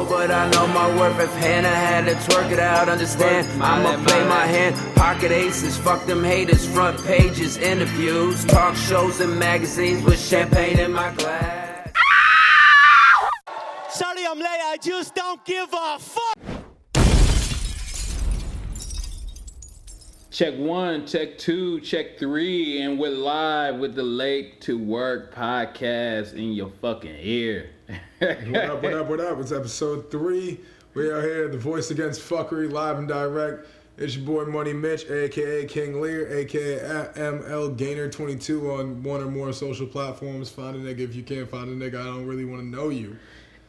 know, but I know my worth. If Hannah had to twerk it out, understand. I'ma play my hand. Pocket aces, fuck them haters. Front pages, interviews, talk shows, and magazines with champagne in my glass. Sorry I'm late, I just don't give a fuck. Check one, check two, check three, and we're live with the Late to Work podcast in your fucking ear. What up, what up, what up? It's episode three. We are here, the voice against fuckery, live and direct. It's your boy Money Mitch, aka King Lear, aka ML Gainer22 on one or more social platforms. Find a nigga if you can't find a nigga. I don't really want to know you.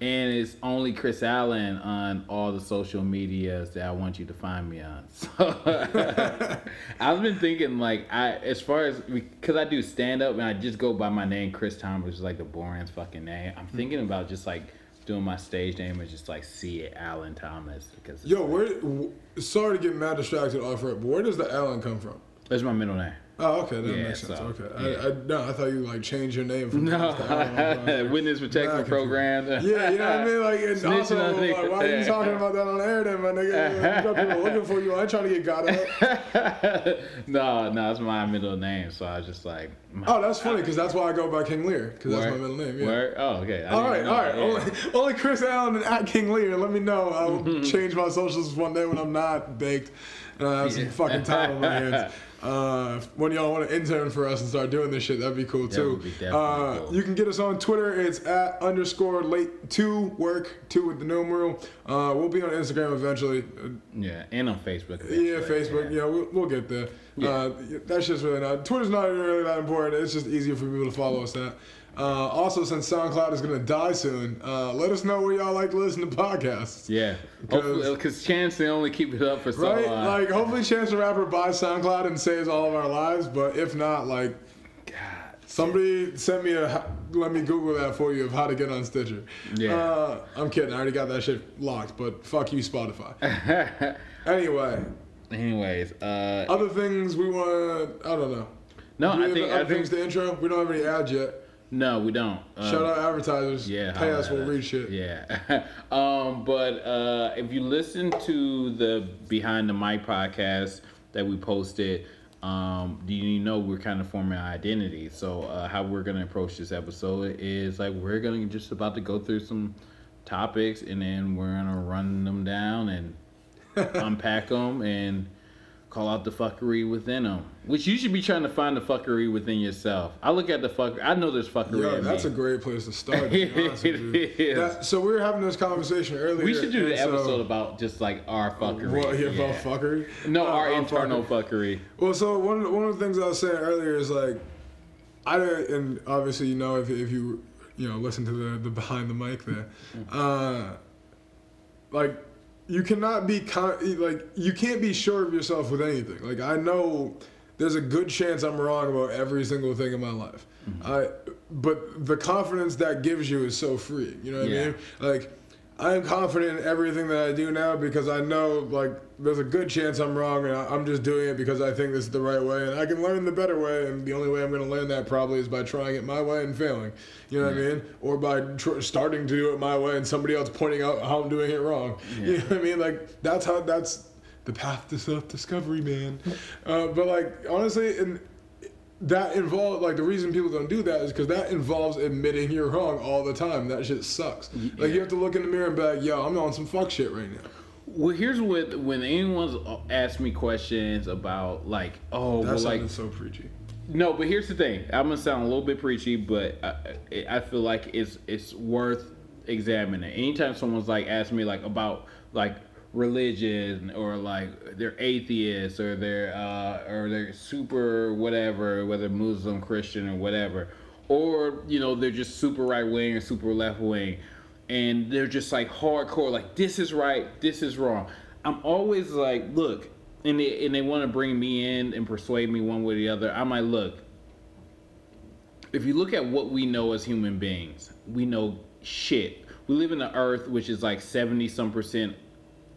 And it's only Chris Allen on all the social medias that I want you to find me on. So I've been thinking like I as far as because I do stand up and I just go by my name Chris Thomas, which is like the boring fucking name. I'm hmm. thinking about just like doing my stage name as just like C Allen Thomas because Yo, where? w- Sorry to get mad distracted off rip, but where does the Allen come from? that's my middle name. Oh, okay, that Yeah, makes sense. so, okay, yeah. I, I, no, I thought you like changed your name from No, Chris to Allen. I was witness protection nah, program. Yeah, you know what I mean? Like, and Snitching also, like, why are you talking about that on air then, my nigga? You got people looking for you. I trying to get got up. no, no, it's my middle name, so I was just like. my- Oh, that's funny because that's why I go by King Lear because that's my middle name. Yeah. Word? Oh, okay. I All right, all right. Only, only Chris Allen and at King Lear. Let me know. I'll change my socials one day when I'm not baked and I have some fucking time on my hands. Uh, when y'all want to intern for us and start doing this shit, that'd be cool That too. be uh, cool. You can get us on Twitter. It's at underscore late two work two with the numeral. Uh, we'll be on Instagram eventually. Yeah, and on Facebook. yeah, Facebook. Yeah, we'll, we'll get there. Uh, that's just really not. Twitter's not really that important. It's just easier for people to follow us at. Uh, also, since SoundCloud is gonna die soon, uh, let us know where y'all like to listen to podcasts. Yeah, Because- Chance they only keep it up for so Right? long. Like, hopefully, Chance the Rapper buys SoundCloud and saves all of our lives. But if not, like, God. somebody send me a. Let me Google that for you of how to get on Stitcher. Yeah. Uh, I'm kidding. I already got that shit locked. But fuck you, Spotify. anyway, Anyways, uh, other things we want. to I don't know. no, Do I think other I think things to intro. We don't have any ads yet. No, we don't. Um, Shout out advertisers. Yeah, pay us. We'll read shit. Yeah. um, but uh, if you listen to the Behind the Mic podcast that we posted, um, do you know we're kind of forming our identity? So uh, how we're gonna approach this episode is like we're gonna just about to go through some topics and then we're gonna run them down and unpack them and call out the fuckery within them. Which you should be trying to find the fuckery within yourself. I look at the fuck. I know there's fuckery. In that's a great place to start. To be honest with you. That- so we were having this conversation earlier. We should do the and so- episode about just like our fuckery. What, yeah, Yeah. about fuckery? No, Uh, our uh, internal fuckery. fuckery. Well, so one of the, one of the things I was saying earlier is like, I don't- and obviously you know if if you you know listen to the the behind the mic there, uh, like you cannot be con- like you can't be sure of yourself with anything. Like I know there's a good chance I'm wrong about every single thing in my life. Mm-hmm. I but the confidence that gives you is so free. You know what Yeah. I mean? Like I am confident in everything that I do now because I know like there's a good chance I'm wrong and I'm just doing it because I think this is the right way and I can learn the better way and the only way I'm going to learn that probably is by trying it my way and failing. You know what I mean? Or by tr- starting to do it my way and somebody else pointing out how I'm doing it wrong. You know what I mean? Like that's how that's the path to self-discovery, man. uh, but like honestly, and that involves like the reason people don't do that is because that involves admitting you're wrong all the time. That shit sucks. Like you have to look in the mirror and be like, "Yo, I'm on some fuck shit right now." Well, here's what when anyone's asked me questions about like, oh, That well, like so preachy. no, but here's the thing. I'm gonna sound a little bit preachy, but I, I feel like it's it's worth examining. Anytime someone's like asking me like about like religion or like they're atheists or they're uh, or they're super whatever, whether Muslim, Christian, or whatever, or you know they're just super right wing or super left wing, and they're just like hardcore, like this is right, this is wrong. I'm always like, look, and they and they want to bring me in and persuade me one way or the other. I'm like, look, if you look at what we know as human beings, we know shit. We live in the earth which is like 70 some percent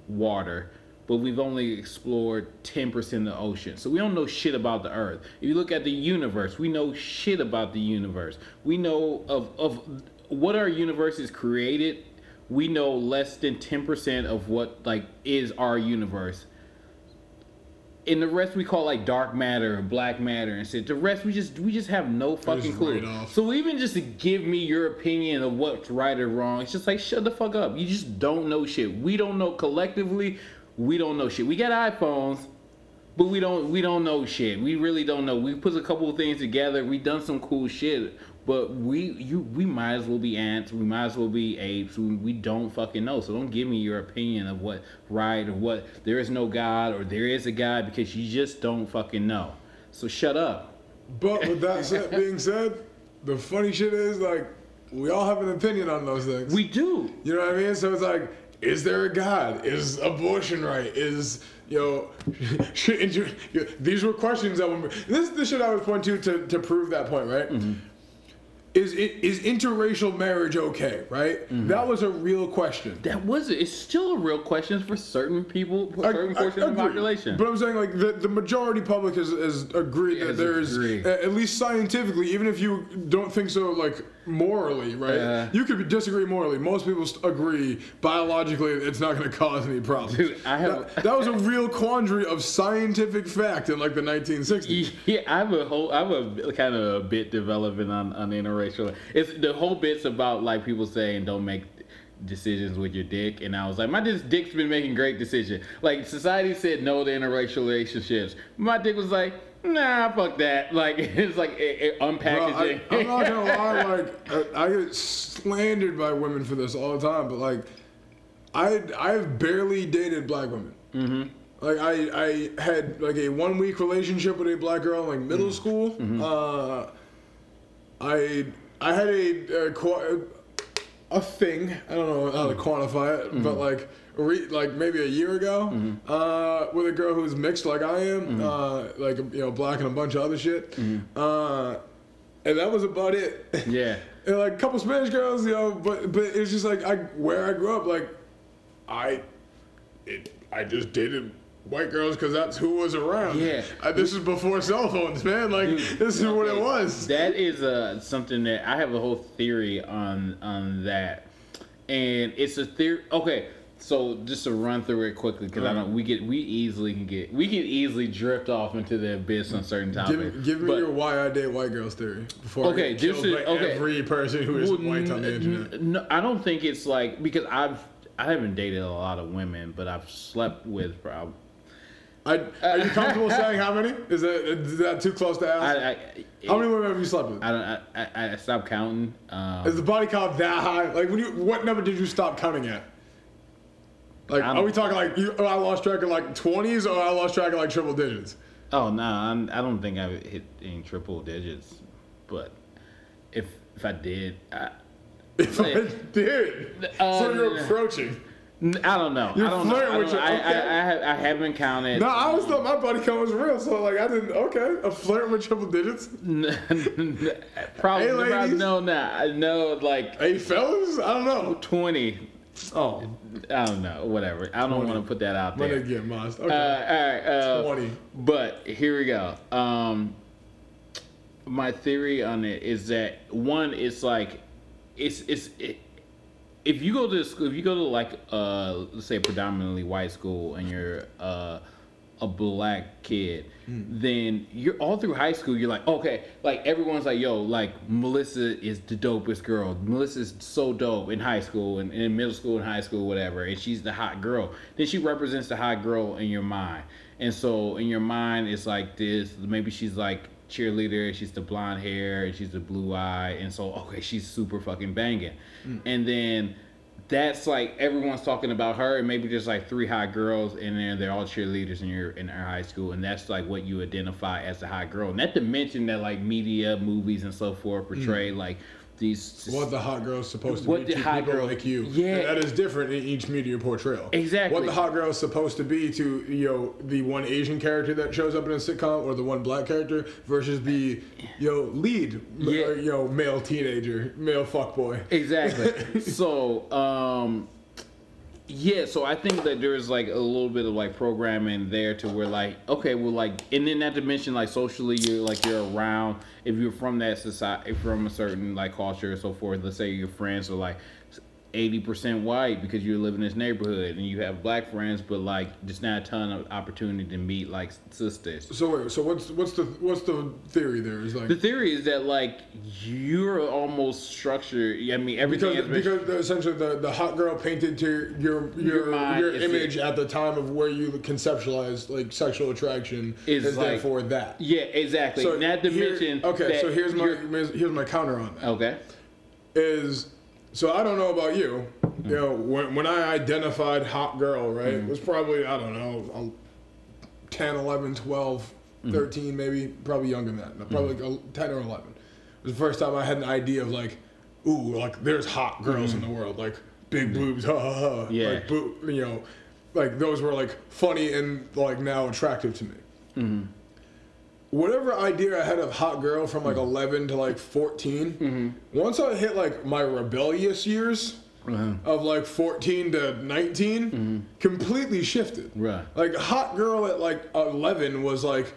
water, but we've only explored 10% of the ocean. So we don't know shit about the earth. If you look at the universe, we know shit about the universe. We know of, of what our universe is created we know less than ten percent of what like is our universe. And the rest we call like dark matter, or black matter, and shit. The rest we just we just have no fucking clue. off. So even just to give me your opinion of what's right or wrong, it's just like shut the fuck up. You just don't know shit. We don't know collectively. We don't know shit. We got iPhones, but we don't we don't know shit. We really don't know. We put a couple of things together. We done some cool shit, but we you we might as well be ants. We might as well be apes. We, we don't fucking know. So don't give me your opinion of what right or what there is no God or there is a God because you just don't fucking know. So shut up. But with that said, being said, the funny shit is like we all have an opinion on those things. We do. You know what I mean? So it's like, is there a God? Is abortion right? Is you know, should these were questions that were this is the shit I was pointing to to, to prove that point, right? Mm-hmm. Is is interracial marriage okay? Right? Mm-hmm. That was a real question. That was. It's still a real question for certain people, for I- certain I portion of the population. But I'm saying like the, the majority public has, has agreed that there is agreed. at least scientifically, even if you don't think so like morally, right? Yeah. You could disagree morally. Most people agree biologically it's not going to cause any problems. Dude, I have- that, that was a real quandary of scientific fact in like the 1960s. Yeah, I have a whole, I have a kind of a bit developing on on interracial. It's the whole bit's about like people saying don't make decisions with your dick, and I was like, my dick's been making great decisions. Like society said no to interracial relationships, my dick was like, nah, fuck that. Like it's like it, it Bro, I, unpackaging. I'm not gonna lie, like I, I get slandered by women for this all the time, but like I I've barely dated black women. Mm-hmm. Like I I had like a one week relationship with a black girl in like middle school. Uh, I I had a, a a thing. I don't know how to quantify it, but like re, like maybe a year ago, uh, with a girl who's mixed like I am, uh, like you know black and a bunch of other shit. Uh, and that was about it. yeah. and like a couple Spanish girls, you know, but but it's just like I where I grew up, like I it I just dated white girls because that's who was around. Yeah. I, this is before cell phones, man. Like Dude, this is what it was. That is uh, something that I have a whole theory on on that, and it's a theory. Okay, so just to run through it quickly because I Uh-huh. don't. We get we easily can get we can easily drift off into the abyss on certain topics. Give, give me But- your why I date white girls theory before Okay, this is- by okay. every person who is Well, white on the internet. No, I don't think it's like because I've I haven't dated a lot of women, but I've slept with probably. I, are you comfortable saying how many? Is that is that too close to ask? I, I, how many women have you slept with? I don't. I, I, stopped counting. Um, Is the body count that high? Like, when you, what number did you stop counting at? Like, are we talking like you? Oh, I lost track of like twenties, or I lost track of like triple digits? Oh no, I'm, I don't think I've hit any triple digits, but if if I did, I, If I did, Uh, so you're yeah. approaching. I don't know. You're I don't know. flirting I, with don't, your- I, okay. I, I, I haven't counted. No, I always thought my body count was real, so like I didn't. Okay, a flirt with triple digits. probably, Hey, probably no, nah, I know like Hey, fellas, I don't know. twenty. Oh, I don't know. Whatever. I don't want to put that out there. they get. Uh, Okay, all right. Uh, twenty. But here we go. Um, my theory on it is that one, it's like, it's it's it, if you go to school, if you go to like uh, let's say predominantly white school, and you're uh, a black kid, then you're all through high school. You're like, okay, like everyone's like, yo, like Melissa is the dopest girl. Melissa's so dope in high school and in middle school and high school, whatever, and she's the hot girl. Then she represents the hot girl in your mind, and so in your mind, it's like this. Maybe she's like cheerleader. She's the blonde hair and she's the blue eye, and so okay, she's super fucking banging, mm. and then that's like everyone's talking about her and maybe just like three hot girls and then they're all cheerleaders in your in our high school and that's like what you identify as a hot girl. Not to mention that like media movies and so forth portray mm. like these What the hot girl is supposed to What be the to hot people girl- like you. Yeah. And that is different in each media portrayal. Exactly. What the hot girl is supposed to be to you know the one Asian character that shows up in a sitcom or the one black character versus the you know lead Yeah. uh, you know male teenager male fuckboy. exactly so um yeah so i think that there's like a little bit of like programming there to where like okay well like and then not to mention like socially you're like you're around if you're from that society from a certain like culture or so forth let's say your friends are like 80% white because you live in this neighborhood and you have black friends, but like just not a ton of opportunity to meet like sisters. So wait, so what's what's the what's the theory there? Is like The theory is that like you're almost structured. I mean, everything because been because the, essentially the, the hot girl painted to your your Your your, image the- at the time of where you conceptualized like sexual attraction Is is, like- therefore that. yeah, exactly. So not to here- mention okay, that so here's my here's my counter on that. okay. Is so I don't know about you. Mm. You know, when, when I identified hot girl, right, mm. it was probably I don't know, um, 10, 11, 12, mm. 13, maybe, probably younger than that. Probably like, uh, 10 or 11. It was the first time I had an idea of like, ooh, like there's hot girls in the world, like big boobs, ha ha ha. Yeah. Like, boo- you know, like those were like funny and like now attractive to me. Whatever idea I had of hot girl from like mm-hmm. 11 to like 14, mm-hmm. once I hit like my rebellious years uh-huh. of like 14 to 19, mm-hmm. completely shifted. Right. Like hot girl at like 11 was like,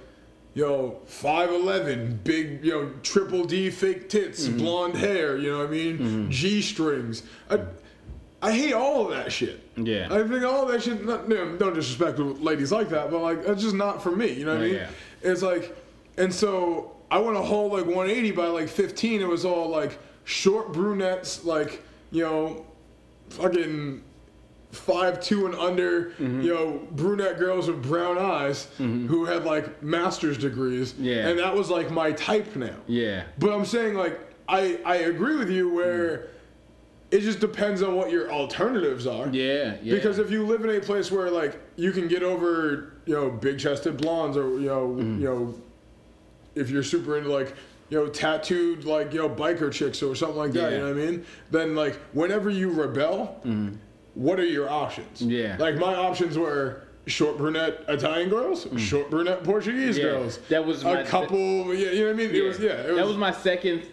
yo, 5'11, big, you know, triple D fake tits, blonde hair, you know what I mean? G strings. I, I hate all of that shit. Yeah. I think all of that shit, not, no, no disrespect ladies like that, but like, that's just not for me, you know what I mean? yeah. It's like, and so I went a whole like 180 by like 15. It was all like short brunettes, like, you know, fucking five two and under, Mm-hmm. you know, brunette girls with brown eyes who had like master's degrees. Yeah. And that was like my type now. Yeah. But I'm saying like I I agree with you where it just depends on what your alternatives are. Yeah. Yeah. Because if you live in a place where like you can get over, you know, big chested blondes or you know, Mm. you know, if you're super into like, you know, tattooed like you know biker chicks or something like that, Yeah. you know what I mean? Then like whenever you rebel, what are your options? Mm. Yeah. Like my options were short brunette Italian girls, short brunette Portuguese Mm. Yeah. girls. That was a couple. Yeah, you know what I mean? It was yeah. It that was my second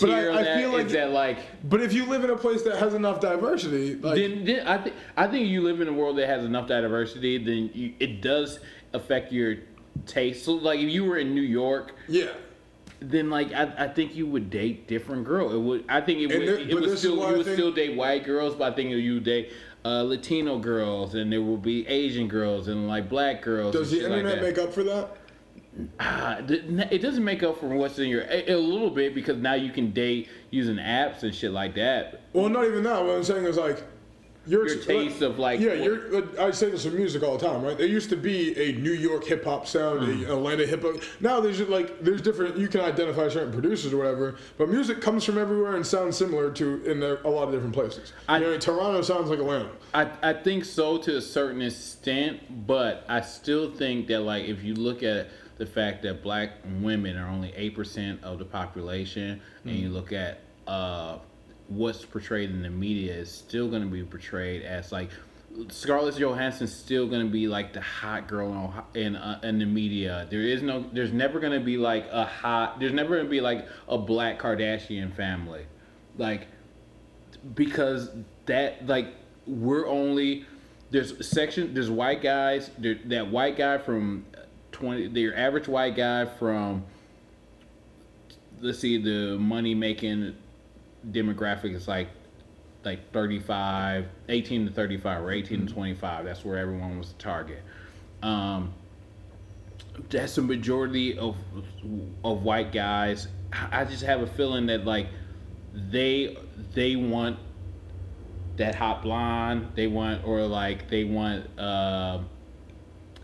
But I- I that, feel like- that like But if you live in a place that has enough diversity, like then, then I think I think you live in a world that has enough diversity. Then you, it does affect your taste. So like if you were in New York, yeah. then like I, I think you would date different girl. It would I think it would there- it would still you would think- still date white girls, but I think you would date uh, Latino girls and there will be Asian girls and like black girls. Does the shit like internet make up for that? Ah, it doesn't make up for what's in your a, a little bit because now you can date using apps and shit like that. Well, not even that. What I'm saying is like your, Your taste of, like, yeah. what- You're, I say this with music all the time, right? There used to be a New York hip hop sound, Mm. a Atlanta hip hop. Now there's just, like there's different. You can identify certain producers or whatever, but music comes from everywhere and sounds similar to in a, a lot of different places. I- you know, Toronto sounds like Atlanta. I, I think so to a certain extent, but I still think that like if you look at the fact that black women are only eight percent of the population, and you look at uh, what's portrayed in the media, is still going to be portrayed as like Scarlett Johansson's still going to be like the hot girl in uh, in the media. There is no, there's never going to be like a hot, there's never going to be like a black Kardashian family, like because that like we're only there's section there's white guys there, that white guy from 20 their average white guy from let's see the money making demographic is like like 35 18 to 35 or 18 to 25 that's where everyone was the target. Um that's the majority of of white guys. I just have a feeling that like they they want that hot blonde. They want or like they want uh,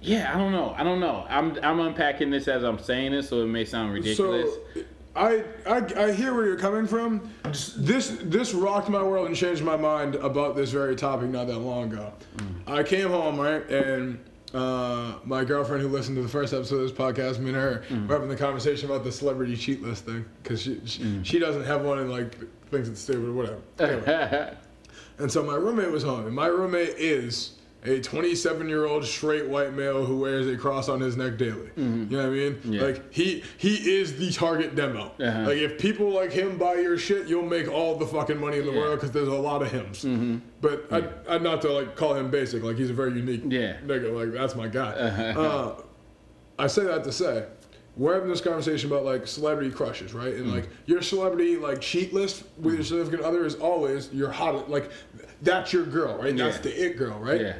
yeah i don't know. I don't know. I'm i'm unpacking this as i'm saying this so it may sound ridiculous. So, I, I I hear where you're coming from. This this rocked my world and changed my mind about this very topic not that long ago. Mm. I came home right and. Uh, my girlfriend who listened to the first episode of this podcast, me and her, mm. were having the conversation about the celebrity cheat list thing because she she, mm. she doesn't have one and like thinks it's stupid or whatever. Anyway. And so my roommate was home, and my roommate is a 27 year old straight white male who wears a cross on his neck daily. You know what I mean? Mm-hmm. Yeah. Like he he is the target demo. Uh-huh. Like if people like him buy your shit, you'll make all the fucking money in the Yeah. Mm-hmm. world because there's a lot of hims. But I, I not to like call him basic. Like he's a very unique Yeah. nigga. Like that's my guy. Uh-huh. Uh, I say that to say, we're having this conversation about like celebrity crushes, right? And like your celebrity like cheat list with your significant other is always your hot like that's your girl, right? That's the it girl, right? Yeah.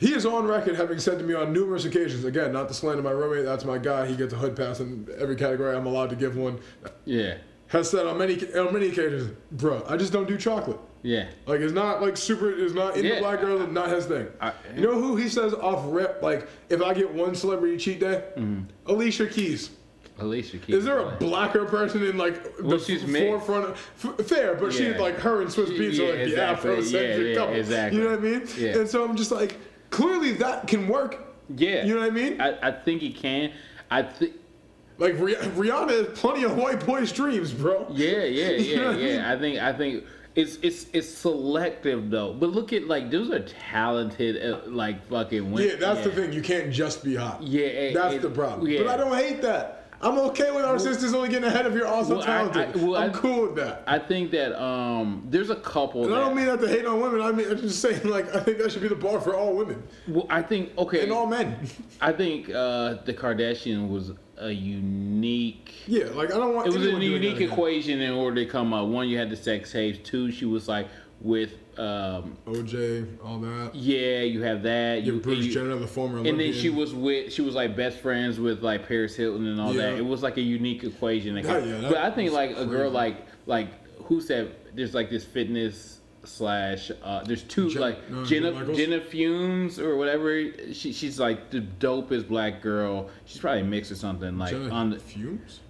He is on record having said to me on numerous occasions, again, not to slander my roommate, that's my guy. He gets a hood pass in every category. I'm allowed to give one. Yeah. Has said on many on many occasions, bro, I just don't do chocolate. Yeah. Like it's not like super. It's not in Yeah. black girls. Not his thing. I- you know who he says off rip? Like if I get one celebrity cheat day, Mm-hmm. Alicia Keys. Alicia Keys. Is there a blacker person in like Well, the she's f- mixed. forefront? Of, f- fair, but she's like her and Swizz Beatz yeah, are like exactly. the Afrocentric Yeah, yeah, couple. exactly. You know what I mean? Yeah. And so I'm just like, clearly that can work. Yeah. You know what I mean? I, I think he can. I think. Like Rih- Rihanna has plenty of white boys' dreams, bro. Yeah, yeah, You know yeah, I mean? yeah. I think I think it's it's it's selective though. But look at like those are talented uh, like fucking women. Yeah, that's the thing. You can't just be hot. Yeah, it- that's it- the problem. yeah. But I don't hate that. I'm okay with our sisters only getting ahead of you're also Well, I- I- talented. well, I'm I- cool with that. I think that um there's a couple. And that, I don't mean that to hate on women. I mean I'm just saying like I think that should be the bar for all women Well, I think okay. and all men. I think uh the Kardashian was a unique. Yeah, like I don't want. It was a unique equation in order to come up. One, you had the sex tapes. Two, she was like with um OJ, all that. yeah, you have that. You You, Bruce you- Jenner, the former. and then she was with she was like best friends with like Paris Hilton and all that. It was like a unique equation. That Yeah, yeah, that but I think like a girl like like who said there's like this fitness slash uh there's two Jen- like no, Jenna Jenna Fumes or whatever. She she's like the dopest black girl. She's probably mixed or something like Jenna on the fumes.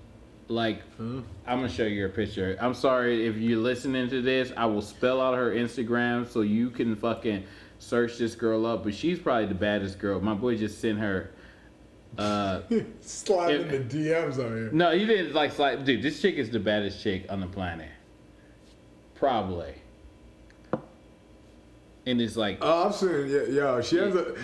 Like Huh? I'm gonna show you a picture. I'm sorry if you're listening to this. I will spell out her Instagram so you can fucking search this girl up. But she's probably the baddest girl. My boy just sent her. Uh, Sliding the DMs on here. no, he didn't like slide. Dude, this chick is the baddest chick on the planet. Probably. And it's like, Oh, I'm saying, yeah, yo, she has a,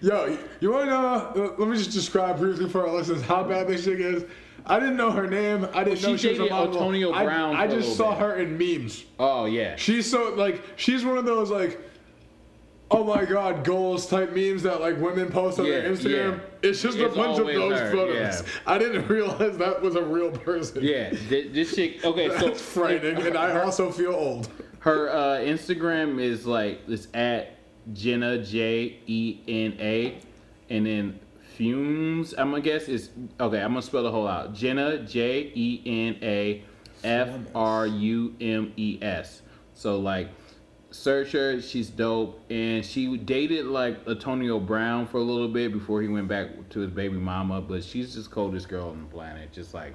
yo, you want to know? Let me just describe briefly for our listeners how bad this chick is. I didn't know her name. I didn't Well, know she she was a model. Antonio Brown I, a just saw bit. her in memes. oh yeah, She's so like, she's one of those like, oh my god, goals type memes that like women post on their Instagram. yeah. It's just a bunch of those her, photos. yeah. I didn't realize that was a real person. yeah. This, chick. Okay, so That's frightening, and I also feel old. Her uh, Instagram is like it's at Jena J E N A, and then Fumes. I'm gonna guess is okay. I'm gonna spell the whole out. Jena J E N A F R U M E S. So like, search her. She's dope, and she dated like Antonio Brown for a little bit before he went back to his baby mama. But she's just coldest girl on the planet. Just like.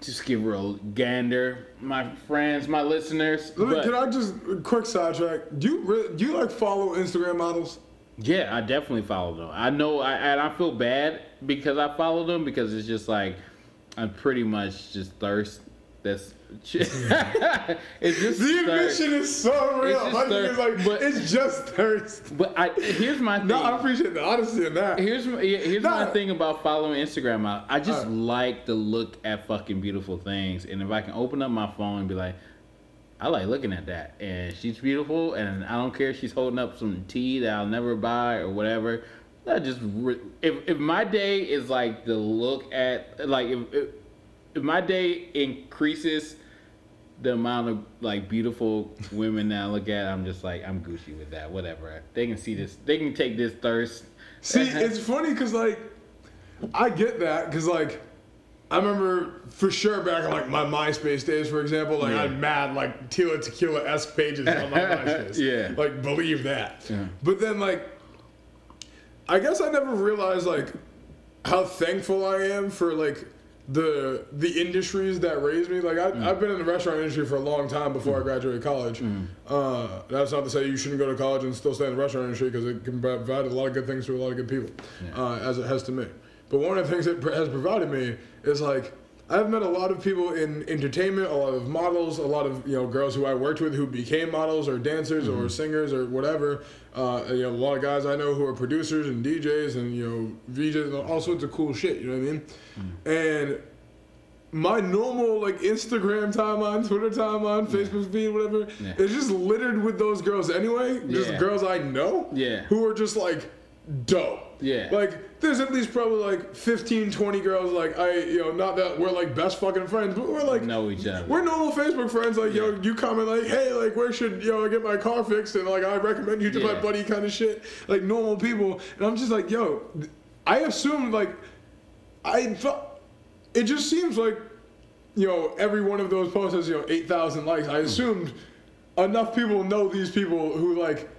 Just give her a gander, my friends, my listeners. But- can I just quick sidetrack? Do you do you like follow Instagram models? Yeah, I definitely follow them. I know, I, and I feel bad because I follow them because it's just like I'm pretty much just thirst. That's it's just The thirst. is so real. just My thing thirst, like, but- it's just thirst. But I here's my thing. No, I appreciate the honesty in that. Here's my, here's my thing about following Instagram. I, I just Alright. like to look at fucking beautiful things, and if I can open up my phone and be like, I like looking at that, and she's beautiful, and I don't care if she's holding up some tea that I'll never buy or whatever. I just if if my day is like the look at like if if, if my day increases the amount of like beautiful women that I look at, I'm just like I'm Gucci with that. Whatever. They can see this. They can take this thirst. See, it's funny because like, I get that because like, I remember for sure back in like my MySpace days, for example, like I had mad like Tila Tequila esque pages on my MySpace. Yeah. Like believe that. Yeah. But then like, I guess I never realized like how thankful I am for like the the industries that raised me. Like I, Mm. I've been in the restaurant industry for a long time before I graduated college. Mm. Uh, that's not to say you shouldn't go to college and still stay in the restaurant industry because it can provide a lot of good things to a lot of good people, uh, as it has to me. But one of the things it has provided me is like I've met a lot of people in entertainment, a lot of models, a lot of you know girls who I worked with who became models or dancers or singers or whatever. Uh, you know, a lot of guys I know who are producers and DJs and you know VJs and all sorts of cool shit. You know what I mean? And my normal like Instagram timeline, Twitter timeline, Facebook feed, whatever, Yeah. is just littered with those girls anyway. Just Yeah. girls I know. Yeah. Who are just like dope. Yeah. Like there's at least probably like 15, 20 girls like I you know not that we're like best fucking friends, but we're like Know each other. We're normal Facebook friends. Like yo, you comment like hey like where should you know I get my car fixed and like I recommend you to my buddy kind of shit. Like normal people, and I'm just like yo, I assumed like I thought it just seems like you know every one of those posts has you know eight thousand likes. I hmm. assumed enough people know these people who like.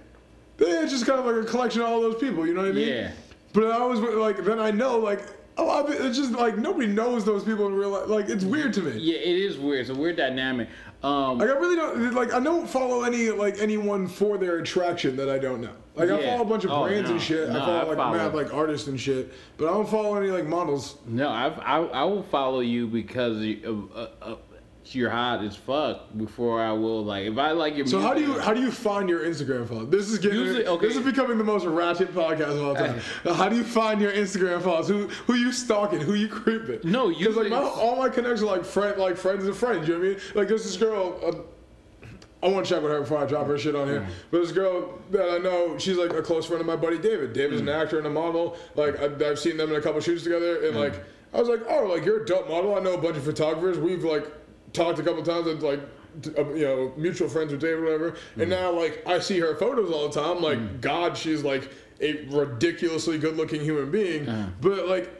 It's just kind of like a collection of all those people, you know what I mean? Yeah. But I was like, then I know, like, a lot of it, it's just like nobody knows those people in real life. Like, it's weird to me. Yeah, it is weird. It's a weird dynamic. Um, Like, I really don't, like, I don't follow any, like, anyone for their attraction that I don't know. Like, I follow a bunch of Oh, brands no. and shit. No, I follow, I like, follow. mad, like, artists and shit. But I don't follow any, like, models. no, I've, I I will follow you because you, uh, uh, uh, you're hot as fuck. Before I will like if I like your. So how do you how do you find your Instagram followers? This is getting Usually- okay. this is becoming the most ratchet podcast of all time. How do you find your Instagram followers? Who who you stalking? Who you creeping? No, you because like my, all my connections are like friend like friends and friends. You know what I mean? Like there's this girl. Uh, I want to check with her before I drop her shit on Mm. here. But this girl that I know, she's like a close friend of my buddy David. David's Mm. an actor and a model. Like I've, I've seen them in a couple shoots together, Mm. and like I was like, oh, like you're a dope model. I know a bunch of photographers. We've like talked a couple times and like. uh, You know, mutual friends with David, whatever. Mm. And now, like, I see her photos all the time. Like, God, she's like a ridiculously good-looking human being. Uh-huh. But like,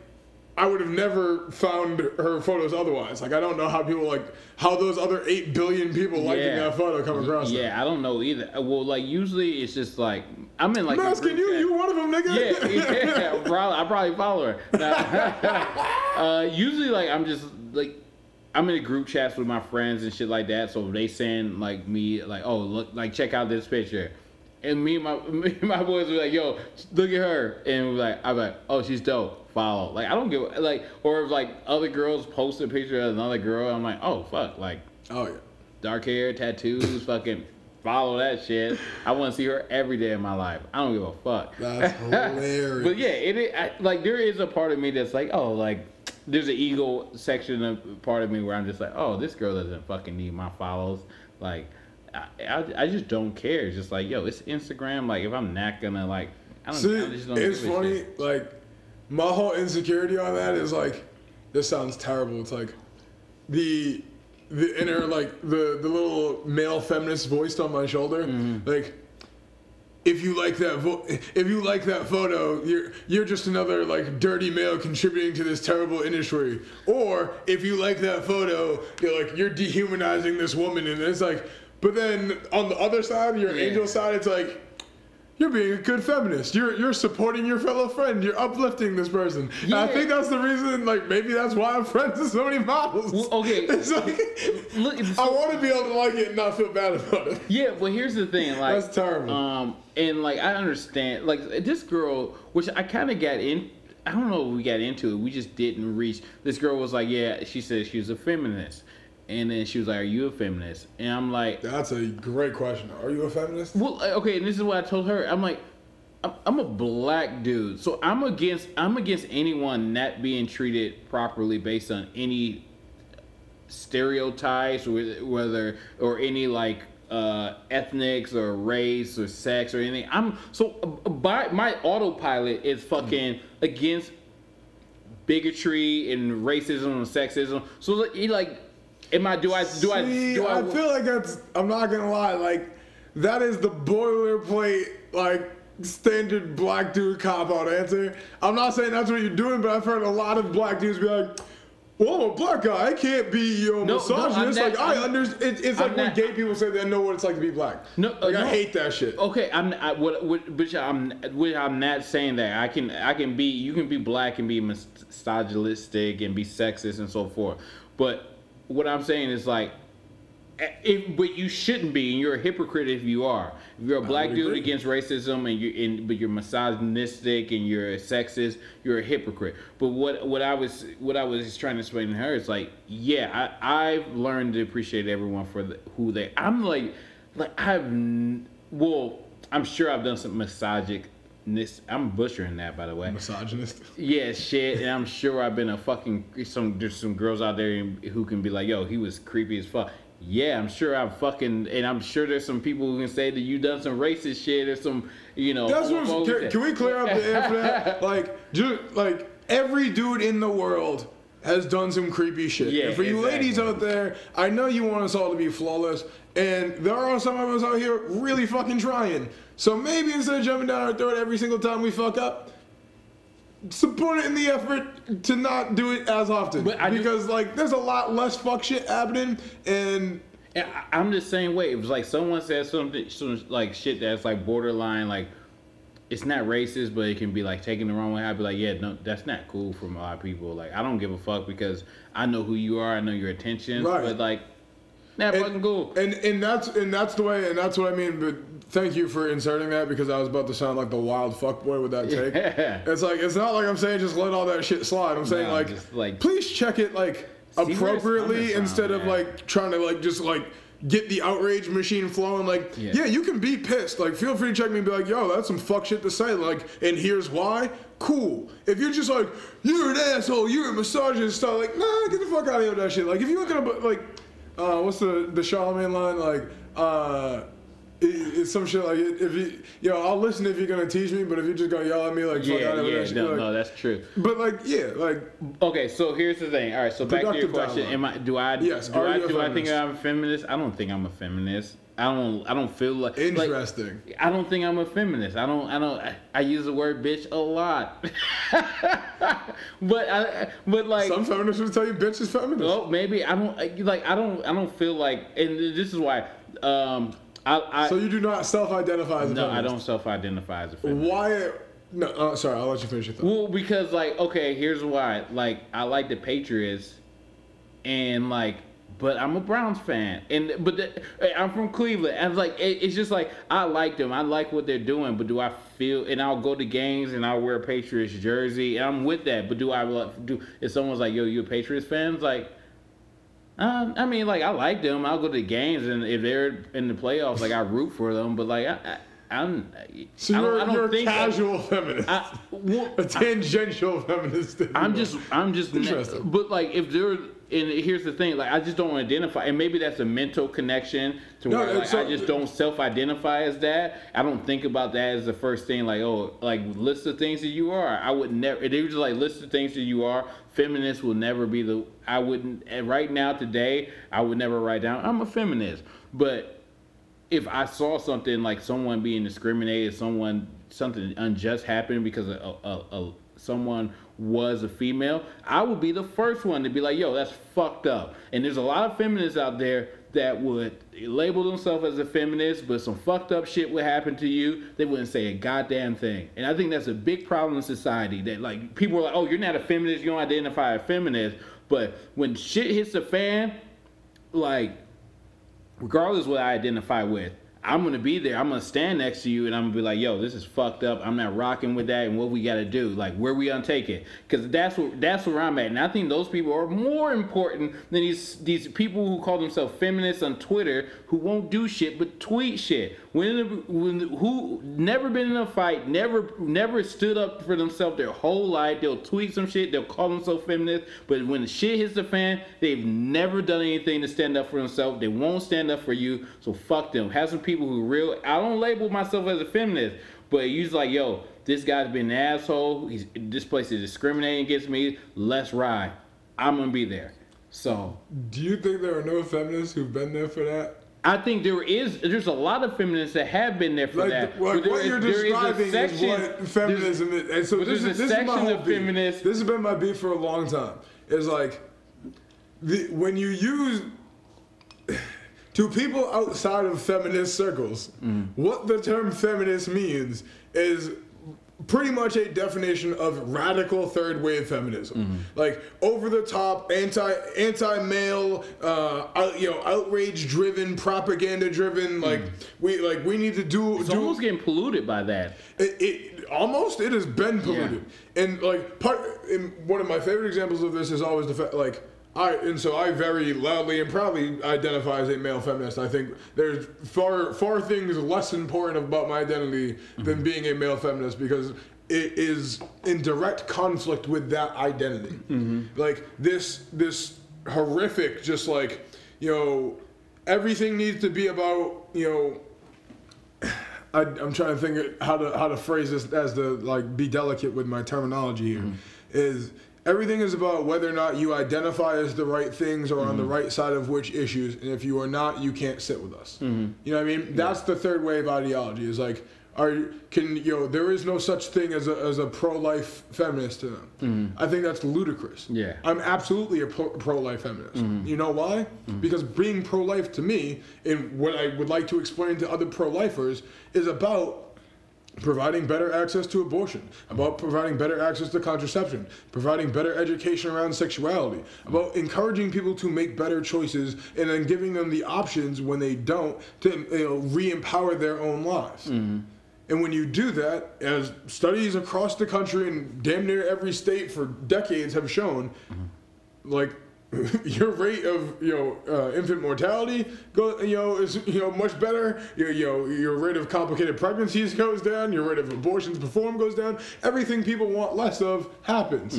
I would have never found her photos otherwise. Like I don't know how people like how those other eight billion people liking Yeah. that photo come across. them. Yeah, I don't know either. Uh, Well, like usually it's just like I'm in like. I'm asking you, chat. you one of them, nigga. Yeah, yeah, probably, I probably follow her. Nah. uh, usually, like I'm just like I'm in group chats with my friends and shit like that. So they send like me like, oh look, like check out this picture, and me and my me and my boys were like, yo, look at her, and we're like, I'm like, oh she's dope. Follow. Like I don't give like, or if like other girls post a picture of another girl, I'm like, oh fuck, like Oh yeah. dark hair, tattoos, fucking follow that shit. I want to see her every day of my life. I don't give a fuck. That's hilarious. But yeah, it I, like there is a part of me that's like, oh, like there's an ego section of part of me where I'm just like, oh, this girl doesn't fucking need my follows. Like, I, I, I just don't care. It's just like, yo, it's Instagram. Like, if I'm not gonna like, I don't. See, I just don't it's funny. shit. Like my whole insecurity on that is like, this sounds terrible. It's like the the inner like the the little male feminist voiced on my shoulder, Mm-hmm. like. If you like that, vo- if you like that photo, you're you're just another like dirty male contributing to this terrible industry. Or if you like that photo, you're like you're dehumanizing this woman, and it's like. But then on the other side, your Yeah. angel side, it's like you're being a good feminist. You're you're supporting your fellow friend. You're uplifting this person. And I think that's the reason. Like maybe that's why I'm friends with so many models. Well, okay. It's like, Look, I want to be able to like it and not feel bad about it. Yeah, but here's the thing, like That's terrible. Um, and like I understand, like this girl, which I kind of got in. I don't know if we got into it. We just didn't reach. This girl was like, yeah, she said she was a feminist, and then she was like, are you a feminist? And I'm like, That's a great question. Are you a feminist? well, okay. And this is what I told her. I'm like, I'm, a black dude, so I'm against. I'm against anyone not being treated properly based on any stereotypes, whe- whether or any like uh, ethnics or race or sex or anything. I'm so uh, by my autopilot is fucking against bigotry and racism and sexism. So he like, am I? Do I? Do I? Do I? I feel like that's. I'm not gonna lie. Like that is the boilerplate. Like standard black dude cop out answer. I'm not saying that's what you're doing, but I've heard a lot of black dudes be like. Well, I'm a black guy. I can't be your No, no, misogynist. not- like I understand. It, it's I'm like when gay people say they know what it's like to be black. No, like I hate that shit. Okay, I'm I, what, what, which I'm which I'm not saying that I can I can be you can be black and be misogynistic and be sexist and so forth, but what I'm saying is like, eh, if but you shouldn't be and you're a hypocrite if you are. If you're a black dude agree. against racism and you and but you're misogynistic and you're a sexist, you're a hypocrite. But what what I was what I was trying to explain to her is like, yeah, I I've learned to appreciate everyone for the, who they. I'm like like I've well, I'm sure I've done some misogynist. I'm butchering that, by the way. Misogynist. Yeah, shit, and I'm sure I've been a fucking some. There's some girls out there who can be like, "Yo, he was creepy as fuck." yeah, I'm sure I'm fucking, and I'm sure there's some people who can say that you done some racist shit or some, you know. That's what. homophobic Can, can we clear up the air for that? Like, ju- like every dude in the world has done some creepy shit. Yeah, and for you exactly. ladies out there, I know you want us all to be flawless, and there are some of us out here really fucking trying. So maybe instead of jumping down our throat every single time we fuck up, support it in the effort to not do it as often. But I do- because like, there's a lot less fuck shit happening, and And I- I'm the same way. It was like someone said something, some like shit that's like borderline, like it's not racist, but it can be like taken the wrong way. I'd be like, yeah, no, that's not cool from a lot of people. Like I don't give a fuck because I know who you are, I know your intentions, Right. but like, not and, fucking cool. And and that's and that's the way and that's what I mean. But thank you for inserting that because I was about to sound like the wild fuck boy with that take. Yeah. It's like it's not like I'm saying just let all that shit slide. I'm saying No, like, just, like- please check it like where it's coming appropriately from, instead of man. like trying to like just like get the outrage machine flowing. Like Yeah. yeah. you can be pissed. Like feel free to check me and be like, yo, that's some fuck shit to say. Like and here's why. Cool. If you're just like you're an asshole, you're a misogynist, stuff like nah, get the fuck out of here with that shit. Like if you're looking at like uh, what's the the Charlemagne line like? Uh, it, it's some shit like if you, yo, I'll listen if you're gonna teach me, but if you're just gonna yell at me like, fuck yeah, out of yeah, that shit, no, like, no, that's true. but like, yeah, like, Okay, so here's the thing. All right, so back to your question. dialogue. Am I? Do I? Yes, Do I? Do I think? I'm a feminist? I don't think I'm a feminist. I don't. I don't feel like like, interesting. I don't think I'm a feminist. I don't. I don't. I, I use the word bitch a lot. but I. But like. Some feminists would tell you bitch is feminist. well, maybe I don't like. I don't. I don't feel like. And this is why. Um. I. I so you do not self-identify as a no. I don't self-identify as a feminist. Why? No, uh, sorry, I'll let you finish your thought. Well, because like, okay, here's why. Like, I like the Patriots, and like, but I'm a Browns fan, and but the, I'm from Cleveland. And like, it, it's just like I like them. I like what they're doing, but do I feel? And I'll go to games and I'll wear a Patriots jersey, and I'm with that. But do I like? Do if someone's like, "Yo, you a Patriots fan?" It's like. Uh, I mean, like I like them. I'll go to the games, and if they're in the playoffs, like I root for them. But like I, I I'm, So I you're, don't, I don't you're a casual feminist, I, well, a tangential feminist. I'm just, I'm just, Interesting. but like if there, and here's the thing, like I just don't identify, and maybe that's a mental connection to No, where like, so- I just don't self-identify as that. I don't think about that as the first thing, like oh, like list the things that you are. I would never. They were just like list the things that you are. Feminist will never be the. I wouldn't. And right now, today, I would never write down I'm a feminist, but if I saw something like someone being discriminated, someone something unjust happened because a, a, a, someone was a female, I would be the first one to be like, "Yo, that's fucked up." And there's a lot of feminists out there that would label themselves as a feminist, but some fucked up shit would happen to you, they wouldn't say a goddamn thing. And I think that's a big problem in society that like people are like, "Oh, you're not a feminist, you don't identify a feminist," but when shit hits the fan, like regardless what I identify with, I'm gonna be there. I'm gonna stand next to you, and I'm gonna be like, "Yo, this is fucked up. I'm not rocking with that, and what we gotta do? Like, where we gonna take it? Because that's what that's where I'm at. And I think those people are more important than these these people who call themselves feminists on Twitter who won't do shit but tweet shit. When, when who never been in a fight, never never stood up for themselves their whole life. They'll tweet some shit. They'll call themselves feminist, but when the shit hits the fan, they've never done anything to stand up for themselves. They won't stand up for you. So fuck them. Have some people who real. I don't label myself as a feminist, but you just like yo. This guy's been an asshole. He's this place is discriminating against me. Let's ride. I'm gonna be there. So Do you think there are no feminists who've been there for that? I think there is there's a lot of feminists that have been there for Like that. the- what, is- you're is describing is, section- what feminism is. And so this is, this is my whole of beef. feminists- This has been my beef for a long time. Is like the, when you use to people outside of feminist circles, Mm. what the term feminist means is pretty much a definition of radical third wave feminism, Mm-hmm. like over the top, anti anti male, uh, out, you know, outrage driven, propaganda driven. Like we like we need to do Mm. It's do almost getting polluted by that. it, it almost it has been polluted and like part and one of my favorite examples of this is always the fact like I and so I very loudly and proudly identify as a male feminist. I think there's far far things less important about my identity than mm-hmm. being a male feminist because it is in direct conflict with that identity. Mm-hmm. Like this this horrific just like you know everything needs to be about you know. I, I'm trying to think how to how to phrase this as to like be delicate with my terminology here. Mm-hmm. Is everything is about whether or not you identify as the right things or on the mm-hmm. right side of which issues, and if you are not, you can't sit with us. Mm-hmm. You know what I mean? That's the third wave ideology. Is like, are can you know there is no such thing as a as a pro life feminist to them. Mm-hmm. I think that's ludicrous. Yeah. I'm absolutely a pro life feminist. You know why? Because being pro life to me, and what I would like to explain to other pro lifers, is about providing better access to abortion, about providing better access to contraception, providing better education around sexuality, about encouraging people to make better choices and then giving them the options when they don't to you know, re-empower their own lives. Mm-hmm. And when you do that, as studies across the country and damn near every state for decades have shown, like your rate of you know uh, infant mortality go you know is you know much better. Your you know your rate of complicated pregnancies goes down. Your rate of abortions performed goes down. Everything people want less of happens.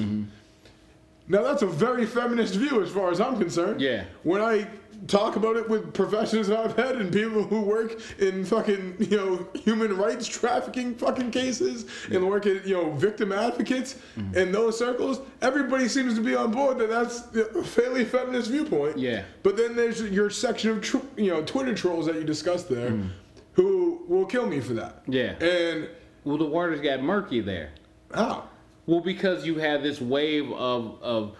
Now that's a very feminist view as far as I'm concerned. Yeah. When I talk about it with professors I've had and people who work in fucking you know human rights trafficking fucking cases and work at you know victim advocates Mm-hmm. in those circles, everybody seems to be on board that that's a fairly feminist viewpoint. Yeah. But then there's your section of tr- you know Twitter trolls that you discussed there, who will kill me for that. Mm. Yeah. And Well, the waters got murky there. how? Well, because you have this wave of of.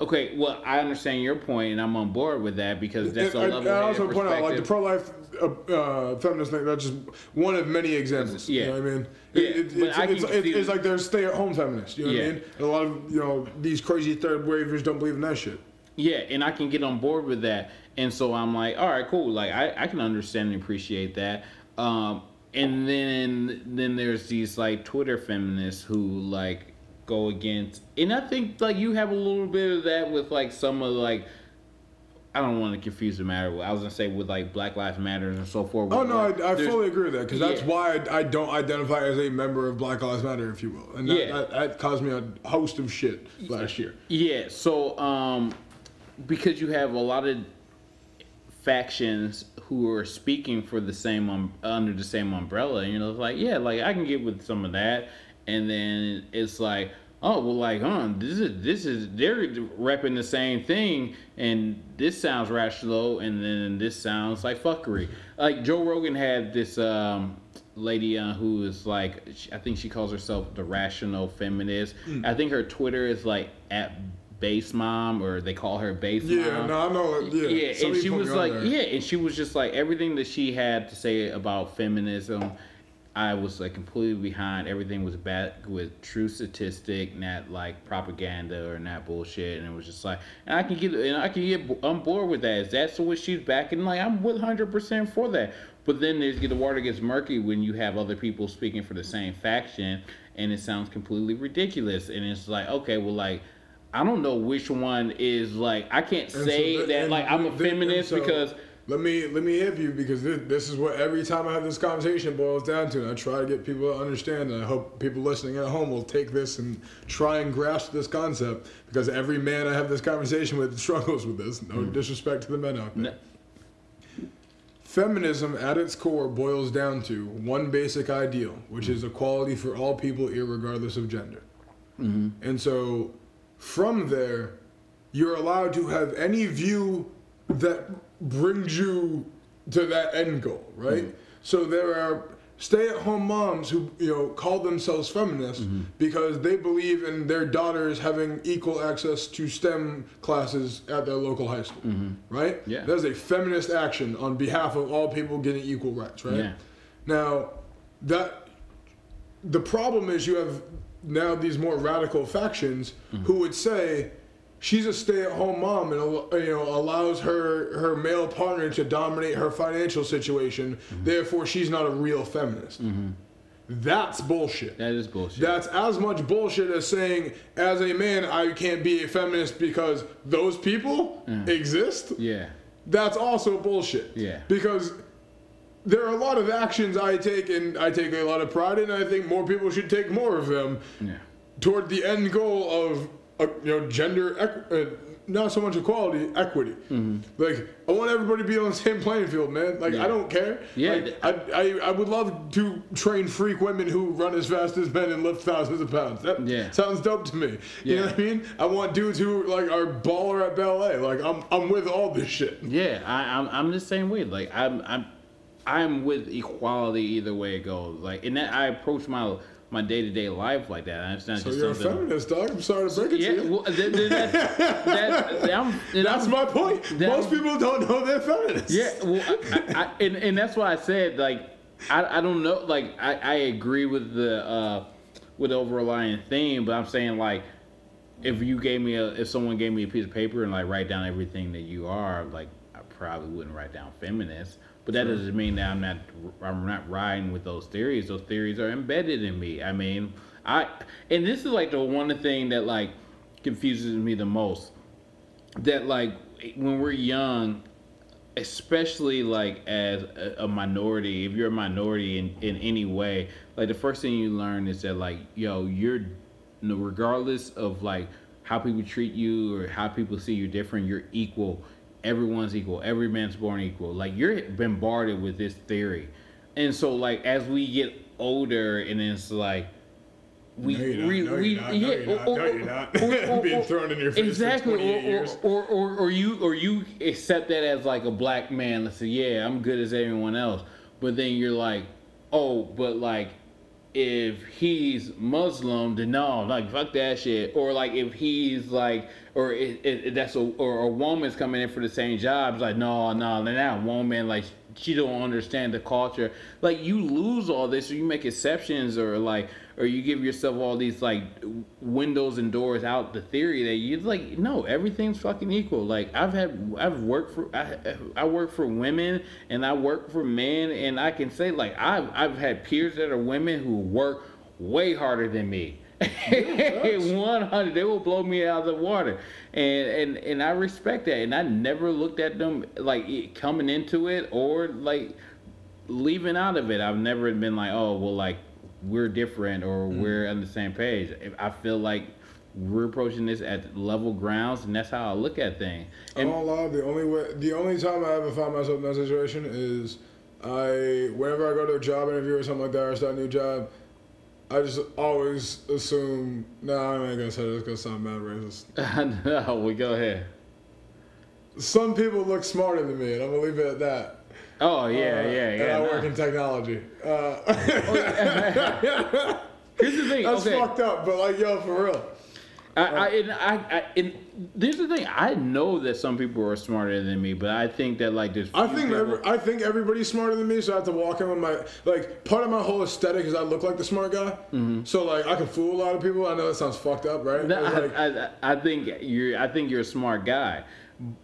Okay, well, I understand your point, and I'm on board with that because that's a level. I also point out, like the pro-life uh, uh, feminist thing. That's just one of many examples. Yeah. you know what I mean. Yeah, It- it- it's, I it's, it's, it's like there's stay-at-home feminists. You know what I mean? And a lot of you know these crazy third wavers don't believe in that shit. Yeah, and I can get on board with that. And so I'm like, all right, cool. Like I, I can understand and appreciate that. Um, and then then there's these like Twitter feminists who like go against and I think like you have a little bit of that with like some of like I don't want to confuse the matter. I was gonna say with like Black Lives Matter and so forth. Oh no, I, Like, I there's- fully agree with that because that's Yeah. why I, I don't identify as a member of Black Lives Matter, if you will, and that, Yeah. that, that caused me a host of shit last year. Yeah, so um, because you have a lot of factions who are speaking for the same um, under the same umbrella, you know, like yeah, like I can get with some of that, and then it's like oh well, like huh, this is this is they're repping the same thing, and this sounds rational, and then this sounds like fuckery. Like Joe Rogan had this um lady uh, who is like I think she calls herself the rational feminist. I think her Twitter is like at base mom or they call her base Mom. Yeah, mom. no, I know. Yeah, Yeah, and she was like, yeah, and she was just like everything that she had to say about feminism. I was like completely behind. Everything was back with true statistic, not like propaganda or not bullshit. And it was just like, and I can get, and I can get on board with that. Is that so? What she's backing? Like I'm 100 percent for that. But then there's the water gets murky when you have other people speaking for the same faction, and it sounds completely ridiculous. And it's like, okay, well, like. I don't know which one is like I can't say so the- that like I'm a the- feminist so because let me let me hit you because this, this is what every time I have this conversation boils down to. And I try to get people to understand, and I hope people listening at home will take this and try and grasp this concept because every man I have this conversation with struggles with this. No hmm. disrespect to the men out there. N- Feminism at its core boils down to one basic ideal, which hmm. is equality for all people, irregardless of gender. Mm-hmm. And so, from there, you're allowed to have any view that brings you to that end goal, right? Mm-hmm. So there are stay-at-home moms who you know call themselves feminists mm-hmm. because they believe in their daughters having equal access to STEM classes at their local high school, mm-hmm. right? Yeah. That's a feminist action on behalf of all people getting equal rights, right? Yeah. Now, that the problem is you have now these more radical factions who would say she's a stay-at-home mom and you know allows her her male partner to dominate her financial situation mm-hmm. therefore she's not a real feminist mm-hmm. that's bullshit that is bullshit. that's as much bullshit as saying as a man i can't be a feminist because those people mm. exist yeah. that's also bullshit. Yeah. Because there are a lot of actions I take, and I take a lot of pride in. and I think more people should take more of them Yeah. toward the end goal of uh, you know, gender, equ- uh, not so much equality, equity. Mm-hmm. Like, I want everybody to be on the same playing field, man. Like, Yeah. I don't care. Yeah, Like, I, I, I would love to train freak women who run as fast as men and lift thousands of pounds. That Yeah. sounds dope to me. You know Yeah. what I mean? I want dudes who like are baller at ballet. Like, I'm, I'm with all this shit. Yeah, I, I'm I'm the same way. Like I'm I'm I'm with equality either way it goes. Like and that I approach my my day to day life like that. And it's not So just you're a feminist, dog. I'm sorry to break it Yeah, to you. well, th- th- that's, that, that, That's I'm- my point. that- Most people don't know they're feminists. Yeah, well, I, I, I, and and that's why I said like I, I don't know like I, I agree with the uh with the overlying theme, but I'm saying like if you gave me a if someone gave me a piece of paper and like write down everything that you are, like I probably wouldn't write down feminist. But that doesn't mean that I'm not I'm not riding with those theories. Those theories are embedded in me. I mean, I and this is like the one thing that like confuses me the most. That like when we're young, especially like as a, a minority, if you're a minority in, in any way, like the first thing you learn is that like, yo, you're regardless of like how people treat you or how people see you different, you're equal. Everyone's equal. Every man's born equal. Like you're bombarded with this theory. And so like as we get older and it's like we No, you're not. we, No, we you're not. No, yeah, you're not. or- or- or- or- Being oh, oh, thrown in your face exactly 28 or, or, or, or you or you accept that as like a black man let's say yeah i'm good as everyone else but then you're like oh but like if he's muslim then no like fuck that shit. Or like if he's like or it, it, that's a or a woman's coming in for the same job it's like no no that woman like she don't understand the culture. Like you lose all this or you make exceptions or like or you give yourself all these like windows and doors out the theory that you like no everything's fucking equal. Like i've had i've worked for i, I work for women and i work for men and i can say like i've i've had peers that are women who work way harder than me. 100 they will blow me out of the water. And and and i respect that and i never looked at them like coming into it or like leaving out of it. I've never been like oh well like we're different or mm-hmm. we're on the same page If i feel like we're approaching this at level grounds and that's how i look at things and. The only way, the only time I ever find myself in that situation is I, whenever I go to a job interview or something like that, or start a new job, I just always assume. No, I ain't gonna say this. Gonna sound mad racist. no we go ahead Some people look smarter than me, and I'm gonna leave it at that. Oh yeah Uh, yeah And yeah I nah. work in technology. Uh, here's the thing that's okay. fucked up, but like, yo, for real. I, I, and I, I, and there's the thing. I know that some people are smarter than me, but I think that like there's. I think every, I think everybody's smarter than me, so I have to walk in with my like part of my whole aesthetic is I look like the smart guy. So like I can fool a lot of people. I know that sounds fucked up, right? No, like- I, I, I think you're. I think you're a smart guy.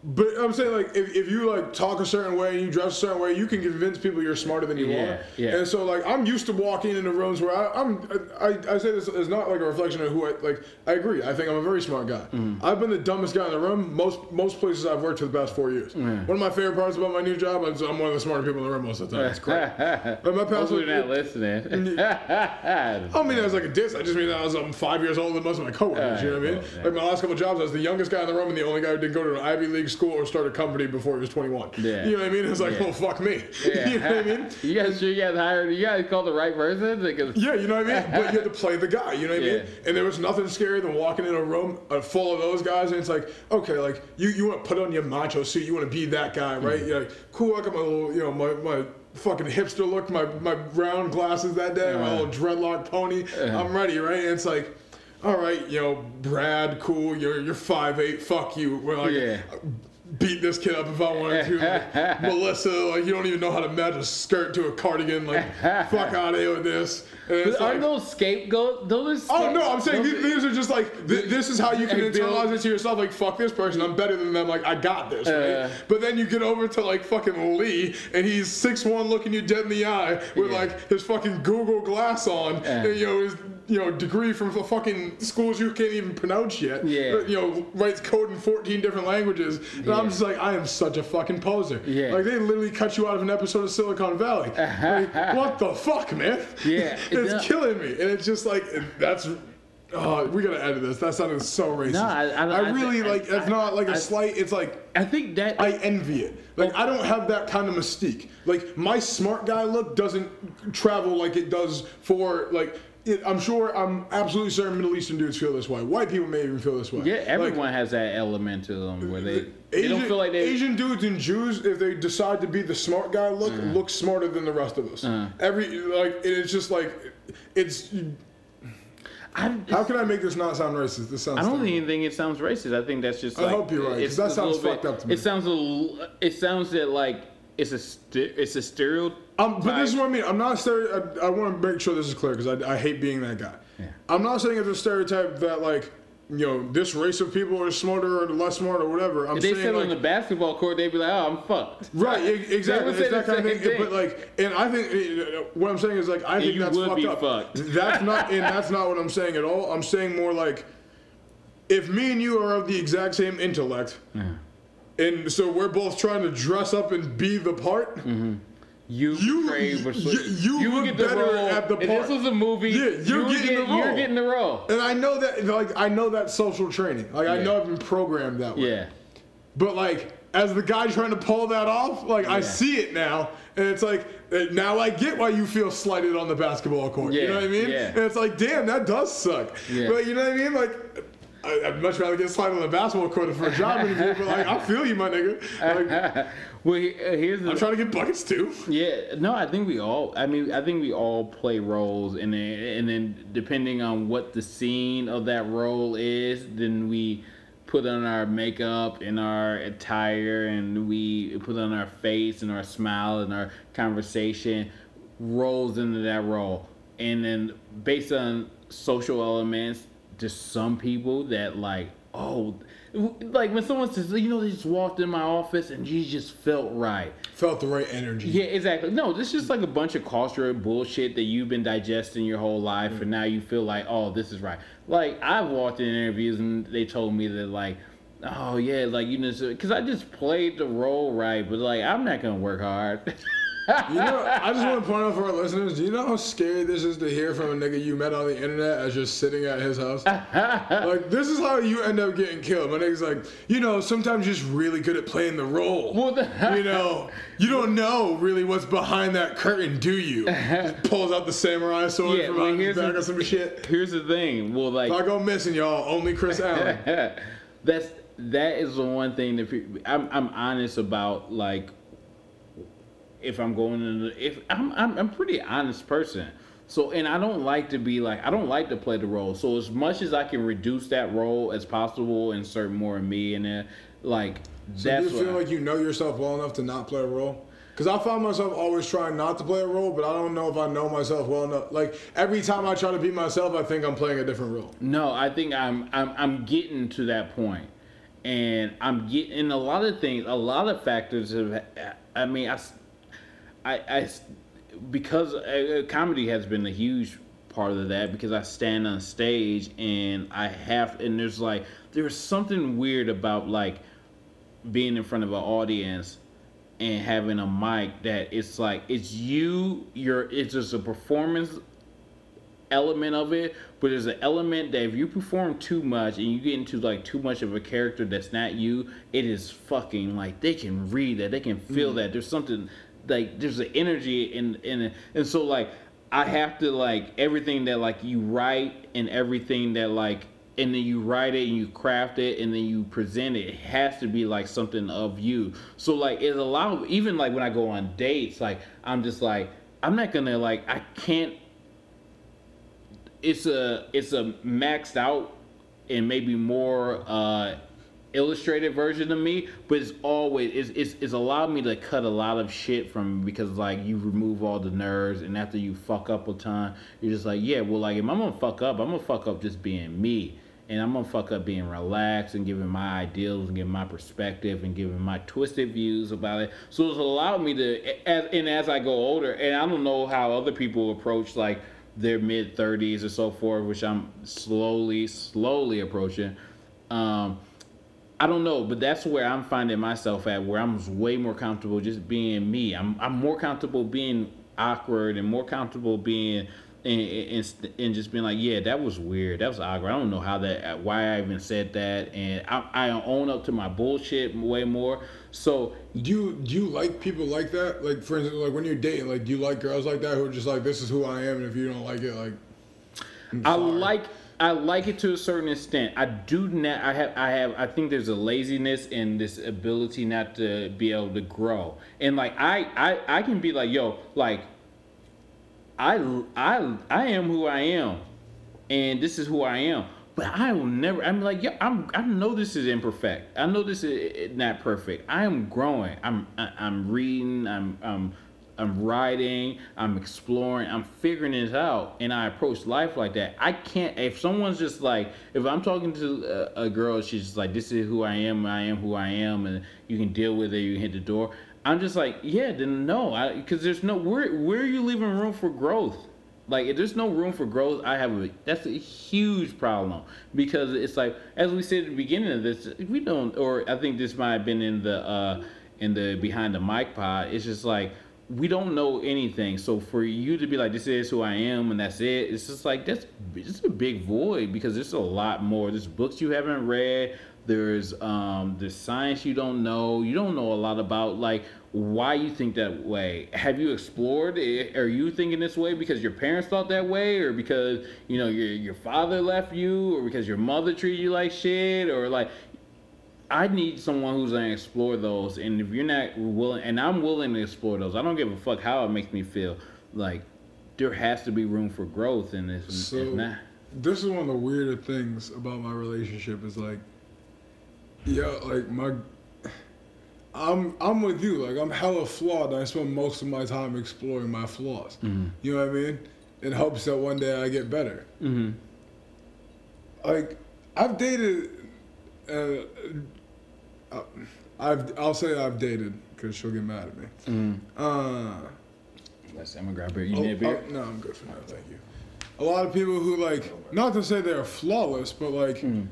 But I'm saying like if, if you like talk a certain way and you dress a certain way, you can convince people you're smarter than you Yeah, are. yeah. And so like I'm used to walking into rooms where I, I'm I, I say this is not like a reflection of who I like. I agree. I think I'm a very smart guy. Mm-hmm. I've been the dumbest guy in the room most most places I've worked for the past four years. One of my favorite parts about my new job is I'm one of the smarter people in the room most of the time. It's great. but my past Hopefully they're not listening. I don't mean that as like a diss. I just mean that as I'm five years older than most of my coworkers. you know what I mean? Like my last couple jobs, I was the youngest guy in the room and the only guy who didn't go to an Ivy League school or start a company before he was 21. Yeah. You know what I mean? It's like, Yeah. well, fuck me. Yeah. you know what I mean? You guys sure you guys hired? You guys called the right person? Because Yeah, you know what I mean? But you had to play the guy, you know what I mean? And there was nothing scarier than walking in a room uh, full of those guys, and it's like, okay, like you, you want to put on your macho suit, you want to be that guy, right? Mm-hmm. You're like, cool, I got my little, you know, my, my fucking hipster look, my, my round glasses that day, my Uh-huh. little dreadlock pony. I'm ready, right? And it's like, all right, you know, Brad, cool, you're you're five eight, fuck you. We're like, Yeah. beat this kid up if I wanted to. Like, Melissa, like you don't even know how to match a skirt to a cardigan. Like, fuck out of here with this. And it's are like, those scapegoats? Those are Oh no, I'm saying those these, are- these are just like th- this is how you can Hey, internalize it to yourself. Like fuck this person, I'm better than them. Like I got this, right? Uh. but then you get over to like fucking Lee, and he's six one, looking you dead in the eye with Yeah. like his fucking Google Glass on, and you know his you know degree from the fucking schools you can't even pronounce yet. Yeah. you know writes code in 14 different languages, and I'm just like I am such a fucking poser. Yeah. like they literally cut you out of an episode of Silicon Valley. like, what the fuck, man? Yeah, it's does. killing me, and it's just like that's Oh, we gotta edit this. That sounded so racist. No, I- I- I- really I- like. It's not like a slight. It's like I think that I envy it. Like I don't have that kind of mystique. Like my smart guy look doesn't travel like it does for like. It, I'm sure. I'm absolutely certain Middle Eastern dudes feel this way. White people may even feel this way. yeah, Like, everyone has that element to them where they they Asian, don't feel like they. Asian dudes and Jews, if they decide to be the smart guy, look Uh-huh. look smarter than the rest of us. Every like it's just like it's. I, How can I make this not sound racist? This sounds. I don't even think it sounds racist. I think that's just. I hope you're right, that sounds fucked up to me. It sounds a. It sounds that like it's a st- it's a stereotype. Um, but this is what I mean. I'm not stereo. I, I want to make sure this is clear because I, I hate being that guy. Yeah. I'm not saying it's a stereotype that like you know this race of people are smarter or less smart or whatever. I'm If they saying sit like, on the basketball court, they'd be like, "Oh, I'm fucked." Right, exactly. It's that kind of thing. thing. But like, and I think uh, what I'm saying is like, I think you that's would fucked be up. fucked. That's not, and that's not what I'm saying at all. I'm saying more like, if me and you are of the exact same intellect, and so we're both trying to dress up and be the part. You You- you- was- you would look get the better role. at the If part. this was a movie, Yeah, you're you would getting get, the You're getting the role. And I know that, like, I know that social training. Like, I know I've been programmed that way. Yeah. But like, as the guy trying to pull that off, like I see it now, and it's like uh, now I get why you feel slighted on the basketball court. you know what I mean? yeah. And it's like, damn, that does suck. Yeah. But you know what I mean? Like. I, I'd much rather get slighted on the basketball court for a job interview, but like I feel you, my nigga. Like, well, uh, here's the I'm trying to get buckets too. Yeah, no, I think we all. I mean, I think we all play roles, and then and then depending on what the scene of that role is, then we put on our makeup and our attire, and we put on our face and our smile and our conversation rolls into that role, and then based on social elements, just some people that like oh. Like when someone says, you know, they just walked in my office and you just felt right. Felt the right energy. Yeah, exactly. No, this is just like a bunch of cultural bullshit that you've been digesting your whole life, and now you feel like, oh, this is right. Like I've walked in interviews and they told me that like, oh yeah, like you know, because I just played the role right, but like I'm not gonna work hard. You know, I just want to point out for our listeners. Do you know how scary this is to hear from a nigga you met on the internet as just sitting at his house? like this is how you end up getting killed. My nigga's like, you know, sometimes you're just really good at playing the role. Well, the- hell you know, you don't know really what's behind that curtain, do you? Just pulls out the samurai sword Yeah, from well, out his back the- or some shit. Here's the thing. Well, like If I go missing, y'all, only Chris Allen. that's that is the one thing that people, I'm I'm honest about like if I'm going into if I'm I'm I'm a pretty honest person. So and I don't like to be like I don't like to play the role. So as much as I can reduce that role as possible, insert more of me in there, like So that's do you feel I- like you know yourself well enough to not play a role? Because I find myself always trying not to play a role, but I don't know if I know myself well enough. Like every time I try to be myself, I think I'm playing a different role. No, I think I'm I'm I'm getting to that point, and I'm getting a lot of things. A lot of factors have. I mean, I, I, I because uh, comedy has been a huge part of that because I stand on stage and I have and there's like there's something weird about like being in front of an audience and having a mic that it's like it's you you're it's just a performance element of it, but there's an element that if you perform too much and you get into like too much of a character that's not you, it is fucking like they can read that, they can feel that. There's something like there's an energy in in it, and so like I have to like everything that like you write and everything that like and then you write it and you craft it and then you present it. It has to be like something of you. So like it allow even like when I go on dates, like I'm just like I'm not gonna like I can't it's a it's a maxed out and maybe more uh illustrated version of me but it's always it's, it's it's allowed me to cut a lot of shit from because like you remove all the nerves and after you fuck up a ton you're just like yeah well like if i'm gonna fuck up i'm gonna fuck up just being me and i'm gonna fuck up being relaxed and giving my ideals and giving my perspective and giving my twisted views about it so it's allowed me to as and as i go older and i don't know how other people approach like their mid 30s or so forth, which I'm slowly, slowly approaching. Um, I don't know, but that's where I'm finding myself at, where I'm way more comfortable just being me. I'm I'm more comfortable being awkward and more comfortable being and, and and just being like, yeah, that was weird. That was awkward. I don't know how that, uh, why I even said that, and I, I own up to my bullshit way more. So Do you do you like people like that? Like for instance, like when you're dating, like do you like girls like that who are just like this is who I am, and if you don't like it, like I like I like it to a certain extent. I do not. I have. I have. I think there's a laziness and this ability not to be able to grow. And like I, I, I can be like, yo, like, I, I, I am who I am, and this is who I am. But I will never. I'm like, yo, I'm. I know this is imperfect. I know this is not perfect. I am growing. I'm. I- I'm reading. I'm. I'm. I'm writing. I'm exploring. I'm figuring this out, and I approach life like that. I can't. If someone's just like, if I'm talking to a, a girl, she's just like, "This is who I am. I am who I am," and you can deal with it. You hit the door. I'm just like, yeah, then no, because there's no where. Where are you leaving room for growth? Like if there's no room for growth, I have a that's a huge problem because it's like as we said at the beginning of this, we don't or I think this might have been in the uh in the behind the mic pod. It's just like we don't know anything. So for you to be like this is who I am and that's it, it's just like that's it's a big void because there's a lot more. There's books you haven't read. There's um there's science you don't know. You don't know a lot about like why you think that way. Have you explored? it? Are you thinking this way because your parents thought that way, or because you know your your father left you, or because your mother treated you like shit, or like I need someone who's gonna explore those. And if you're not willing, and I'm willing to explore those, I don't give a fuck how it makes me feel. Like there has to be room for growth, in this. So this is one of the weirder things about my relationship is like, yeah, like my, I'm I'm with you. Like I'm hella flawed, and I spend most of my time exploring my flaws. You know what I mean? In hopes that one day I get better. hmm Like I've dated, uh, I've I'll say I've dated because she'll get mad at me. Mm. Uh, Let's. I'm gonna grab beer. You Oh, need a beer? oh, no, I'm good for now. Thank you. A lot of people who like, not to say they're flawless, but like, Mm.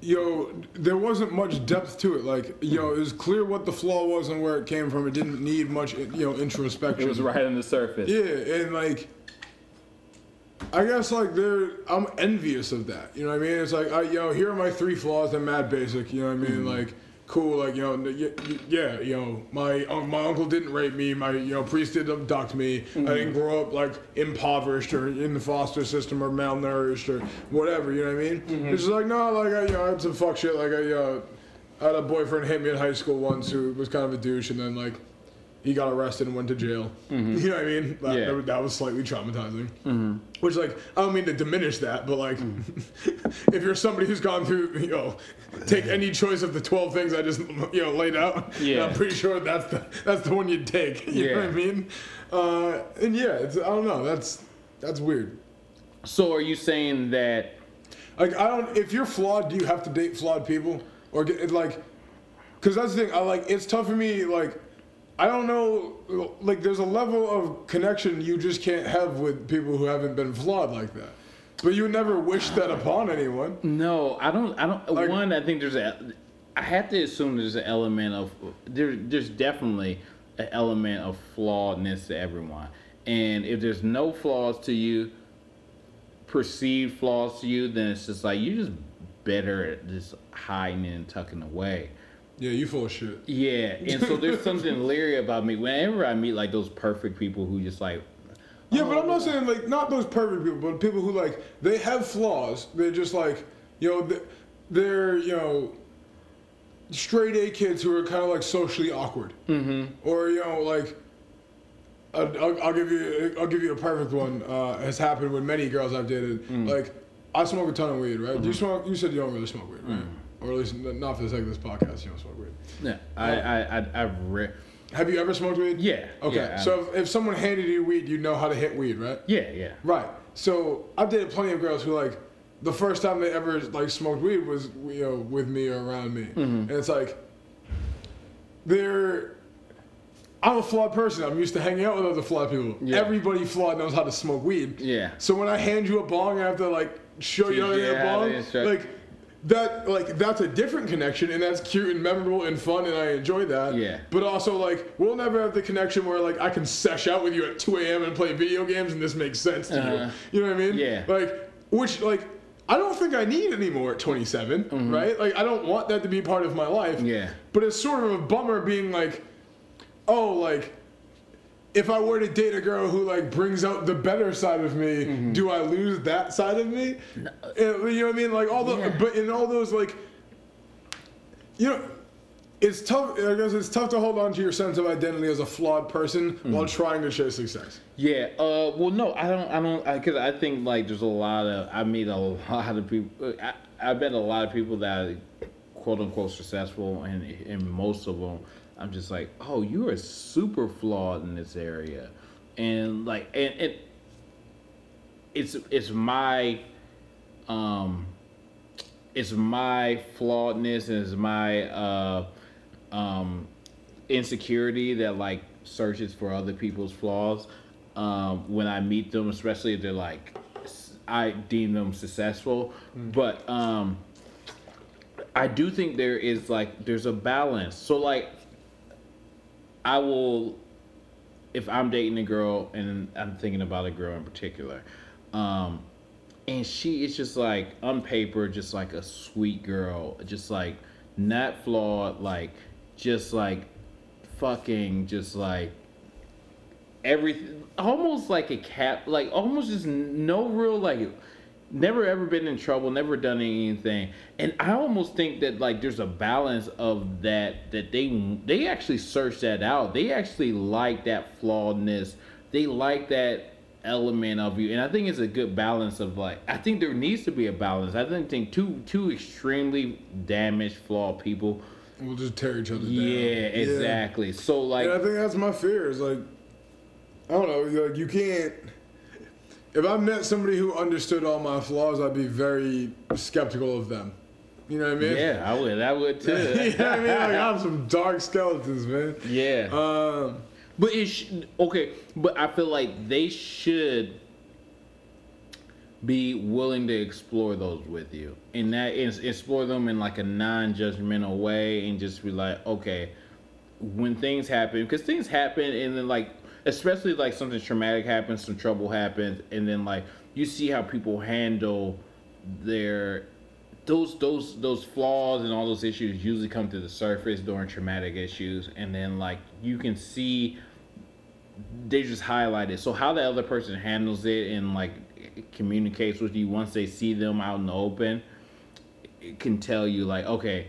yo, there wasn't much depth to it. Like, yo, it was clear what the flaw was and where it came from. It didn't need much, you know, introspection. It was right on the surface. Yeah, and like, I guess like there, I'm envious of that. You know what I mean? It's like, I, you know, here are my three flaws. They're mad basic. You know what I mean? Like, cool. Like, you know, y- y- yeah, you know, my uh, my uncle didn't rape me. My you know priest didn't abduct me. I didn't grow up like impoverished or in the foster system or malnourished or whatever. You know what I mean? It's just like no, like I, you know, I had some fuck shit. Like I, uh, I had a boyfriend hit me in high school once who was kind of a douche, and then like he got arrested and went to jail. Mm-hmm. You know what I mean? That, Yeah. that, that was slightly traumatizing. Mm-hmm. Which, like, I don't mean to diminish that, but like, mm. if you're somebody who's gone through, you know, take any choice of the 12 things I just, you know, laid out, Yeah. I'm pretty sure that's the that's the one you'd take. You know what I mean? Uh, and yeah, it's, I don't know. That's that's weird. So are you saying that? Like, I don't. If you're flawed, do you have to date flawed people, or get like? Because that's the thing. I like. It's tough for me. Like, I don't know. Like, there's a level of connection you just can't have with people who haven't been flawed like that. But you never wish that upon anyone. No, I don't. I don't. Like- one, I think there's a. I have to assume there's an element of there. There's definitely an element of flawedness to everyone, and if there's no flaws to you, perceived flaws to you, then it's just like you're just better at just hiding and tucking away. Yeah, you full of shit. Yeah, and so there's something leery about me whenever I meet like those perfect people who just like Yeah, but I'm not saying like not those perfect people, but people who like they have flaws. They're just like you know th- they're you know straight A kids who are kind of like socially awkward, mm-hmm. or you know like. I'll, I'll, give you I'll give you a perfect one. Uh, has happened with many girls I've dated. Like I smoke a ton of weed, right? Do you smoke? You said you don't really smoke weed, right? Or at least not for the sake of this podcast. You don't smoke weed. yeah, I I I I've re- Have you ever smoked weed? Yeah, Okay. yeah, I- so if, if someone handed you weed, you know how to hit weed, right? yeah yeah Right. So I've dated plenty of girls who like the first time they ever like smoked weed was you know with me or around me, Mm-hmm. and it's like they're. I'm a flawed person. I'm used to hanging out with other flawed people. Yeah. Everybody flawed knows how to smoke weed. Yeah. So when I hand you a bong, I have to like show you how to hit a bong. instruct- Like that like that's a different connection and that's cute and memorable and fun and I enjoy that. Yeah. But also like we'll never have the connection where like I can sesh out with you at 2 a.m. and play video games and this makes sense to Uh-huh. you. You know what I mean? Yeah. Like which like I don't think I need anymore at 27, right? Like I don't want that to be part of my life. Mm-hmm. Yeah. But it's sort of a bummer being like, oh, like if I were to date a girl who like brings out the better side of me, Mm-hmm. do I lose that side of me? Uh, You know what I mean? Like all the, Yeah. but in all those like, you know, it's tough. I guess it's tough to hold on to your sense of identity as a flawed person Mm-hmm. while trying to chase success. Yeah. Uh. Well, no, I don't. I don't. Because I, think like there's a lot of. I meet a lot of people. I, I met a lot of people that are quote unquote successful, and and most of them, I'm just like, oh, you are super flawed in this area, and like, and it. It's it's my, um, it's my flawedness and it's my uh, um, insecurity that like searches for other people's flaws um, when I meet them, especially if they're like I deem them successful. But um, I do think there is like there's a balance. So like I will if I'm dating a girl and I'm thinking about a girl in particular, um, and she is just like on paper, just like a sweet girl, just like not flawed, like just like fucking, just like everything, almost like a cat, like almost just no real like. Never ever been in trouble, never done anything, and I almost think that like there's a balance of that that they they actually search that out. They actually like that flawedness. They like that element of you, and I think it's a good balance of like I think there needs to be a balance. I think think two two extremely damaged, flawed people. We'll just tear each other down. Yeah, exactly. So like, And I think that's my fear. Is like, I don't know. Like you can't. If I met somebody who understood all my flaws, I'd be very skeptical of them. You know what I mean? yeah, I would, I would too. you know what I mean? Like I have some dark skeletons, man. yeah. Um, But it sh- okay, but I feel like they should be willing to explore those with you, and that is explore them in like a non-judgmental way, and just be like, okay, when things happen, because things happen, and then like, especially like something traumatic happens, some trouble happens, and then like you see how people handle their those those those flaws and all those issues usually come to the surface during traumatic issues and then like you can see they just highlight it. So how the other person handles it and like communicates with you once they see them out in the open it can tell you like okay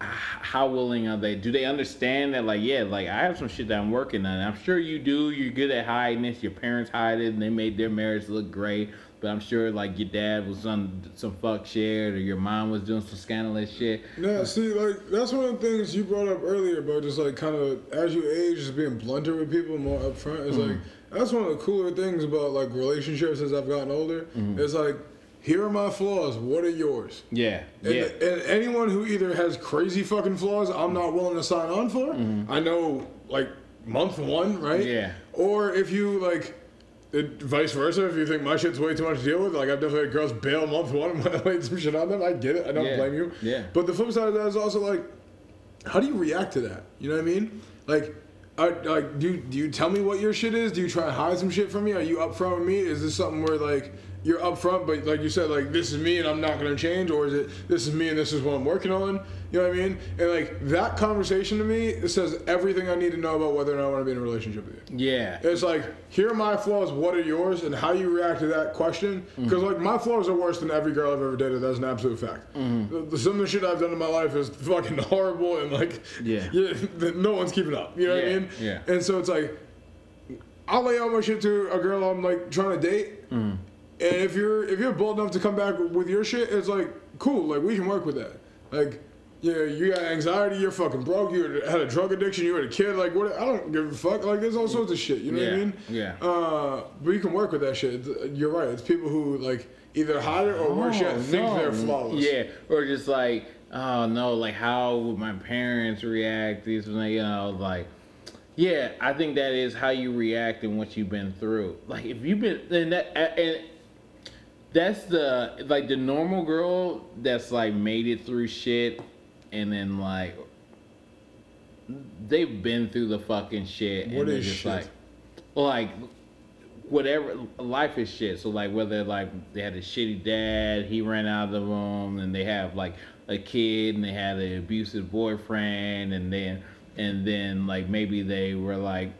how willing are they? Do they understand that like yeah like i have some shit that i'm working on. I'm sure you do. You're good at hiding this. Your parents hide it and they made their marriage look great. But i'm sure like your dad was on some fuck shit or your mom was doing some scandalous shit. Yeah, see, like that's one of the things you brought up earlier about just like kind of as you age, just being blunter with people, more upfront. Is mm-hmm. like that's one of the cooler things about like relationships as I've gotten older. Mm-hmm. It's like here are my flaws. What are yours? yeah And, yeah and anyone who either has crazy fucking flaws I'm not willing to sign on for, mm-hmm. I know like month one, right? Yeah. Or if you like, it, vice versa, if you think my shit's way too much to deal with, like I've definitely had girls bail month one when I laid some shit on them. I get it. I don't Yeah. blame you. Yeah. But the flip side of that is also like, how do you react to that? You know what I mean? Like. I, like, do you, do you tell me what your shit is? Do you try to hide some shit from me? Are you upfront with me? Is this something where like you're upfront, but like you said, like this is me and I'm not gonna change, or is it this is me and this is what I'm working on? You know what I mean? And like that conversation to me it says everything I need to know about whether or not I want to be in a relationship with you. yeah It's like here are my flaws, what are yours, and how you react to that question. Because like my flaws are worse than every girl I've ever dated. That's an absolute fact. The- the- some of the shit I've done in my life is fucking horrible, and like Yeah. no one's keeping up. You know what I mean? yeah. And so it's like I'll lay out my shit to a girl I'm like trying to date, Mm. And if you're if you're bold enough to come back with your shit, it's like cool. Like we can work with that. Like. Yeah, you got anxiety. You're fucking broke. You had a drug addiction. You were a kid. Like what? I don't give a fuck. Like there's all sorts of shit. You know what I mean? yeah. Uh, but you can work with that shit. It's- You're right. It's people who like either hide it or worse yet Oh, think no. they're flawless. Yeah, or just like, oh no, like how would my parents react? These, you know, like, yeah, I think that is how you react and what you've been through. Like if you've been, and that, and that's the like the normal girl that's like made it through shit and then like they've been through the fucking shit What and they're is just shit? like like whatever life is shit. So like whether like they had a shitty dad he ran out of the room and they have like a kid and they had an abusive boyfriend and then and then like maybe they were like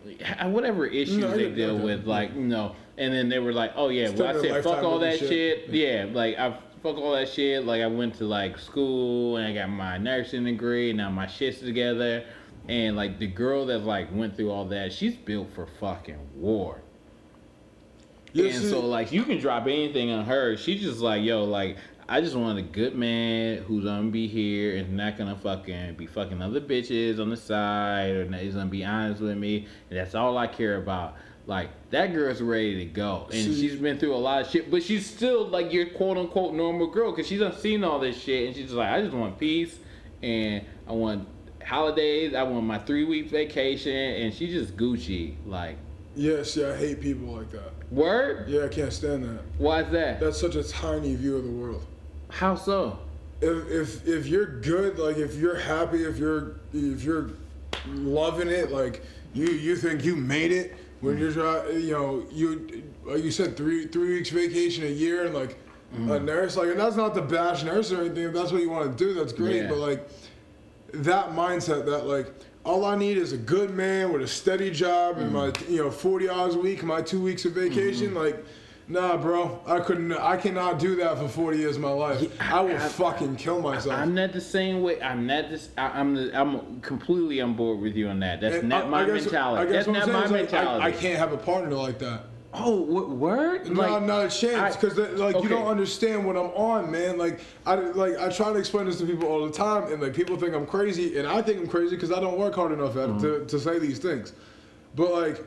whatever issues No, they deal with like you know and then they were like oh yeah well i said fuck all that shit. shit yeah like i fuck all that shit like i went to like school and i got my nursing degree and now my shit's together and like the girl that like went through all that she's built for fucking war Yeah, and see- so like you can drop anything on her. She's just like, yo, like I just want a good man who's gonna be here and not gonna fucking be fucking other bitches on the side or not, he's gonna be honest with me. And that's all I care about. Like that girl's ready to go, and See- she's been through a lot of shit, but she's still like your quote unquote normal girl because she's done seen all this shit, and she's just like, I just want peace, and I want holidays, I want my three week vacation, and she's just Gucci. Like, Yes, yeah, I hate people like that. word? Yeah, I can't stand that. Why is that? That's such a tiny view of the world. How so? If if if you're good, like if you're happy, if you're if you're loving it, like you you think you made it when mm-hmm. you're try- you know you like you said three three weeks vacation a year and like a mm. nurse like and that's not the bash nurse or anything. If that's what you want to do, that's great. Yeah. But like that mindset that like all I need is a good man with a steady job and mm. my you know 40 hours a week, my two weeks of vacation, mm-hmm. like. Nah, bro, I couldn't. I cannot do that for 40 years of my life. I will fucking kill myself. I'm not the same way. I'm not this. I, I'm the, I'm completely on board with you on that. That's And not I- my I guess- mentality. I That's not my is, like, mentality. I, I can't have a partner like that. Oh, what word? No, Like, not a chance, because like okay. you don't understand what I'm on, man. Like I like I try to explain this to people all the time, and like people think I'm crazy, and I think I'm crazy because I don't work hard enough at it to, Mm-hmm. to say these things. But like,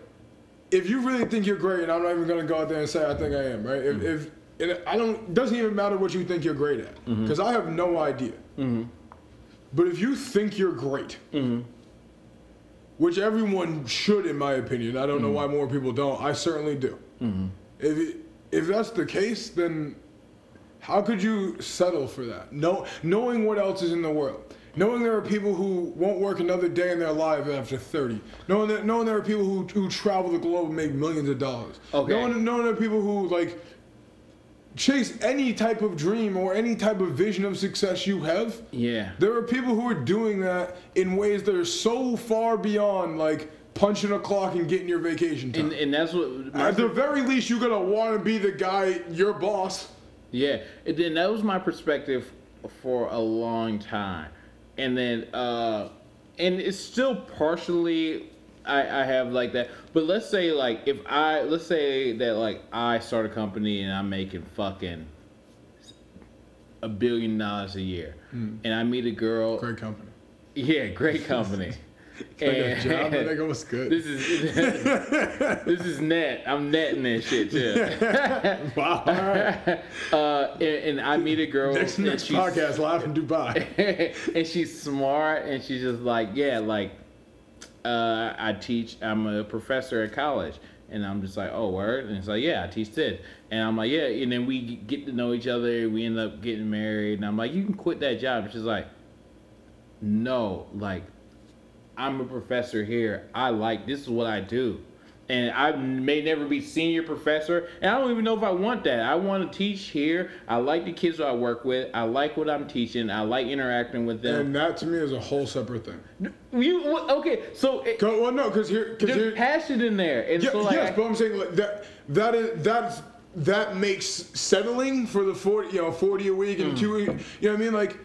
if you really think you're great, and I'm not even gonna go out there and say I think I am, right? If, Mm-hmm. if and I don't, it doesn't even matter what you think you're great at, Mm-hmm. because I have no idea. But if you think you're great, Mm-hmm. which everyone should, in my opinion, I don't know why more people don't. I certainly do. If it, if that's the case, then how could you settle for that? No, knowing what else is in the world, knowing there are people who won't work another day in their life after thirty, knowing that knowing there are people who, who travel the globe and make millions of dollars, Okay. knowing knowing there are people who like chase any type of dream or any type of vision of success you have. yeah. There are people who are doing that in ways that are so far beyond like punching a clock and getting your vacation time. And, and that's what. At the very least, you're gonna want to be the guy, your boss. yeah. And then that was my perspective for a long time, and then uh, and it's still partially. I, I have like that, but let's say like if I let's say that like I start a company and I'm making fucking a billion dollars a year, and I meet a girl. Great company. Yeah, great company. Good job. That nigga was good. This is this is net. I'm netting that shit too. wow. All right. Uh, and, and I meet a girl. Next, and next she's- podcast, live in Dubai. and she's smart, and she's just like, yeah, like uh, I teach. I'm a professor at college, and I'm just like, oh, word. And it's like, yeah, I teach this, and I'm like, yeah. And then we get to know each other. We end up getting married, and I'm like, you can quit that job. And she's like, no, like I'm a professor here. I like this is what I do. And I may never be senior professor, and I don't even know if I want that. I want to teach here. I like the kids that I work with. I like what I'm teaching. I like interacting with them. and that to me is a whole separate thing. you okay? So it, well, no, because here, because there's here, passion in there, and yeah, so like, yes, but I'm saying like that. That is that's that makes settling for the forty, you know, forty a week and two. week- hmm. You know what I mean? Like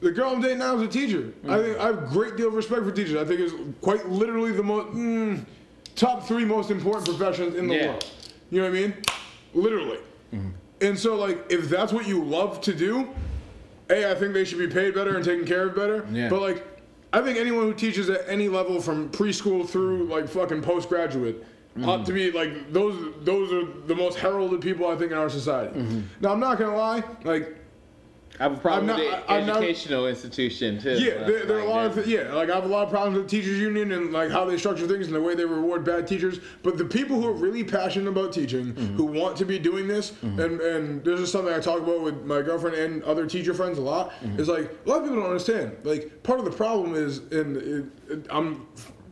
the girl I'm dating now is a teacher. I think I have a great deal of respect for teachers. I think it's quite literally the most mm, top three most important professions in the Yeah. world. You know what I mean? Literally. Mm-hmm. And so, like, if that's what you love to do, hey, I think they should be paid better and taken care of better. Yeah. But like, I think anyone who teaches at any level from preschool through like fucking postgraduate mm-hmm. ought to be like those. Those are the most heralded people I think in our society. Mm-hmm. Now, I'm not gonna lie, like. I have a problem I'm with the I- I'm not- educational institution too. Yeah, there, there are a lot of yeah. Like I have a lot of problems with the teachers union and like how they structure things and the way they reward bad teachers. But the people who are really passionate about teaching, Mm-hmm. who want to be doing this, and and this is something I talk about with my girlfriend and other teacher friends a lot. Mm-hmm. Is like a lot of people don't understand. Like part of the problem is, and it, it, I'm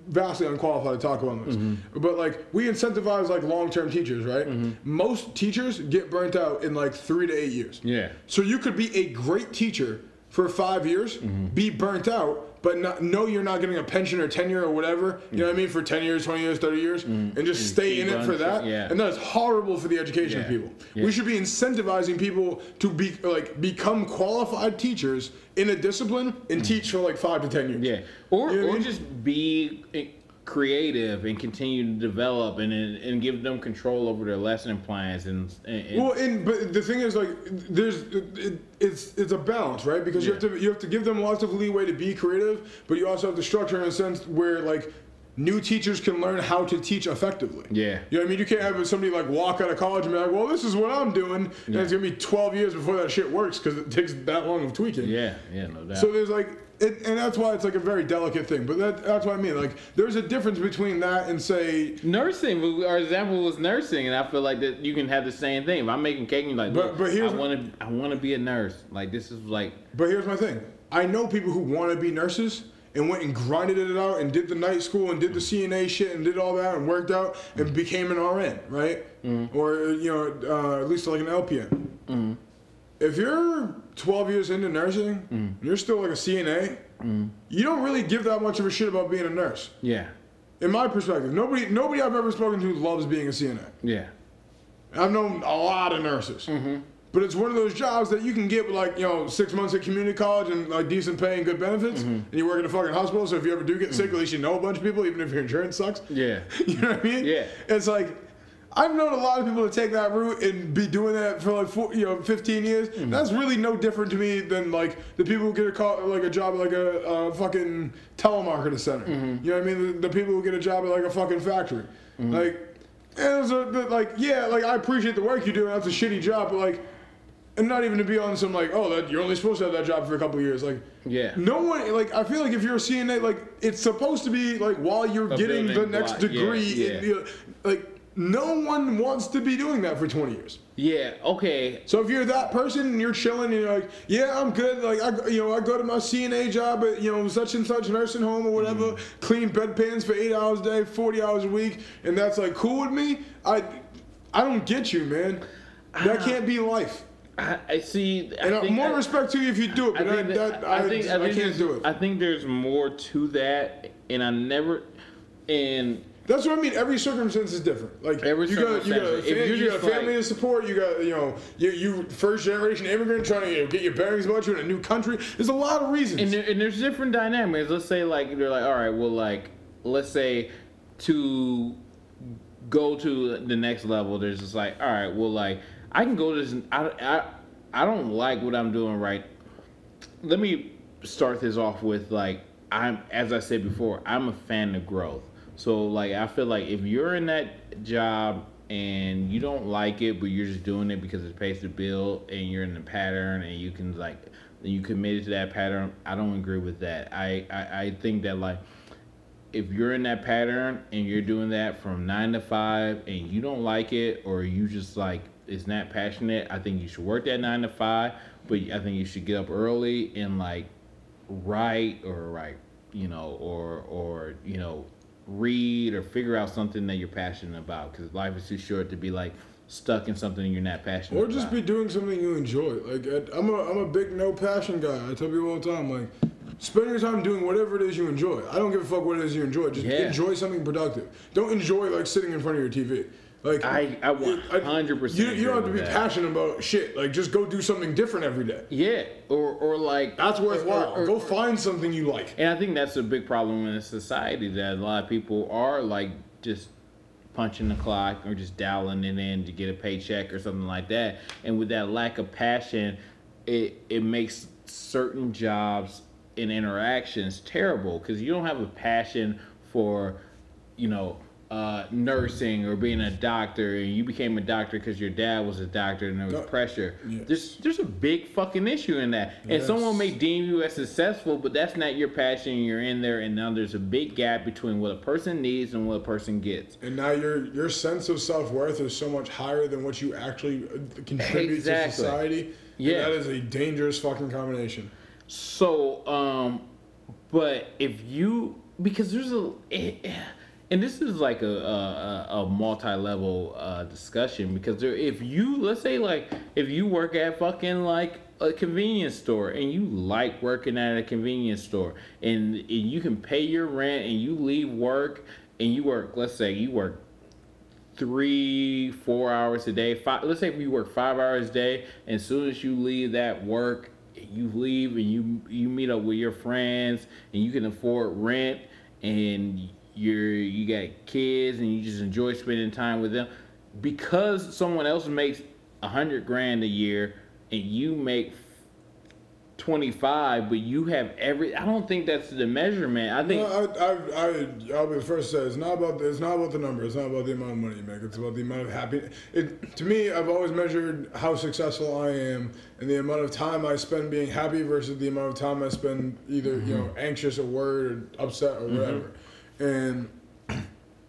vastly unqualified to talk about this, Mm-hmm. but like we incentivize like long-term teachers, right? Most teachers get burnt out in like three to eight years. Yeah. So you could be a great teacher for five years, Mm-hmm. be burnt out, but not, know you're not getting a pension or tenure or whatever. You know what I mean? For 10 years, 20 years, 30 years, and just stay Mm-hmm. in it for that. yeah. And that's horrible for the education of Yeah. people. Yeah. We should be incentivizing people to be like become qualified teachers in a discipline and teach for like five to 10 years. Yeah, or You know what I mean? just be eh, creative and continue to develop and and give them control over their lesson plans and, and, and Well, and but the thing is, like, there's it, it's it's a balance, right? Because you have to you have to give them lots of leeway to be creative, but you also have to structure in a sense where like new teachers can learn how to teach effectively. Yeah. you know what I mean. You can't have somebody like walk out of college and be like, "Well, this is what I'm doing," and it's gonna be 12 years before that shit works because it takes that long of tweaking. yeah, yeah, no doubt. So there's like, it, and that's why it's like a very delicate thing. But that, that's what I mean. Like, there's a difference between that and say nursing, our example was nursing, and I feel like that you can have the same thing. If I'm making cake, and you're like, But- but here's- I want to, I want to be a nurse. Like this is like, But here's my thing. I know people who want to be nurses and went and grinded it out and did the night school and did the CNA shit and did all that and worked out and became an RN, right? Or you know, uh, at least like an LPN. If you're 12 years into nursing, and you're still like a CNA. Mm. You don't really give that much of a shit about being a nurse, yeah, in my perspective. Nobody, nobody I've ever spoken to loves being a CNA. yeah, I've known a lot of nurses. Mm-hmm. But it's one of those jobs that you can get with like, you know, six months at community college and like decent pay and good benefits. Mm-hmm. And you work in a fucking hospital, so if you ever do get sick, mm. at least you know a bunch of people, even if your insurance sucks. yeah. You know what I mean? Yeah. It's like I've known a lot of people to take that route and be doing that for like four, you know 15 years. Mm-hmm. That's really no different to me than like the people who get a call like a job at like a, a fucking telemarketer center. Mm-hmm. You know what I mean? The, the people who get a job at like a fucking factory. Mm-hmm. Like, and it's a, like yeah, like I appreciate the work you do. and That's a shitty job, but like. And not even to be on some like, oh, that you're only supposed to have that job for a couple of years. Like, Yeah. no one like. I feel like if you're a CNA, like it's supposed to be like while you're A getting the next block, yeah, degree. yeah. know, like no one wants to be doing that for 20 years. Yeah, okay. So if you're that person and you're chilling and you're like, yeah, I'm good. Like I, you know, I go to my CNA job at you know such and such nursing home or whatever, Mm-hmm. clean bedpans for eight hours a day, 40 hours a week, and that's like cool with me. I, I don't get you, man. That can't be life. I, I see. I And more I- respect to you if you do it, I but think, that, that, I, I think I, I think can't do it. I think there's more to that, and I never. And That's what I mean. Every circumstance is different. Like Every you got, you got, a fam- you got a family to support. You got, you know, you, you first generation immigrant trying to you know, get your bearings about you in a new country. There's a lot of reasons. and, there, and there's different dynamics. Let's say like they're like, all right, well, like let's say to go to the next level, there's just like, all right, well, like I can go to this. I I I don't like what I'm doing right. Let me start this off with like I'm as I said before, I'm a fan of growth. So like I feel like if you're in that job and you don't like it, but you're just doing it because it pays the bill and you're in the pattern and you can like you committed to that pattern, I don't agree with that. I, I, I think that like if you're in that pattern and you're doing that from nine to five and you don't like it or you just like it's not passionate, I think you should work that nine to five. But I think you should get up early and like write or write, you know, or or you know, read or figure out something that you're passionate about because life is too short to be like stuck in something you're not passionate about. or about. just be doing something you enjoy. Like I'm a, I'm a big no passion guy. I tell people all the time, like, spend your time doing whatever it is you enjoy. I don't give a fuck what it is you enjoy. Just Yeah. enjoy something productive. Don't enjoy like sitting in front of your TV. Like I- I 100% You, you don't have to be that. passionate about shit. Like just go do something different every day. yeah, or or like That's worthwhile. or- or- go find something you like. And I think that's a big problem in society that a lot of people are like just punching the clock or just dialing it in to get a paycheck or something like that. And with that lack of passion, it it makes certain jobs and interactions terrible because you don't have a passion for, you know, uh, nursing or being a doctor, and you became a doctor because your dad was a doctor and there was No. pressure. Yes. There's there's a big fucking issue in that, and Yes. someone may deem you as successful, but that's not your passion. You're in there, and now there's a big gap between what a person needs and what a person gets. And now your your sense of self worth is so much higher than what you actually uh, contribute Exactly. to society. Yeah. that is a dangerous fucking combination. So, um, but if you because there's a eh, and this is like a a, a multi-level uh, discussion because there if you let's say like if you work at fucking like a convenience store and you like working at a convenience store and, and you can pay your rent and you leave work and you work let's say you work three, four hours a day. Five, let's say you work five hours a day, and as soon as you leave that work, you leave and you you meet up with your friends, and you can afford rent, and you're you got kids, and you just enjoy spending time with them, because someone else makes a hundred grand a year, and you make 25 but you have every i don't think that's the measurement i think No, I, I, I, I'll be the first to say it's not about it's not about the number. It's not about the amount of money you make. It's about the amount of happiness. It to me, I've always measured how successful I am and the amount of time I spend being happy versus the amount of time I spend either you mm-hmm. know anxious or worried or upset or mm-hmm. whatever. And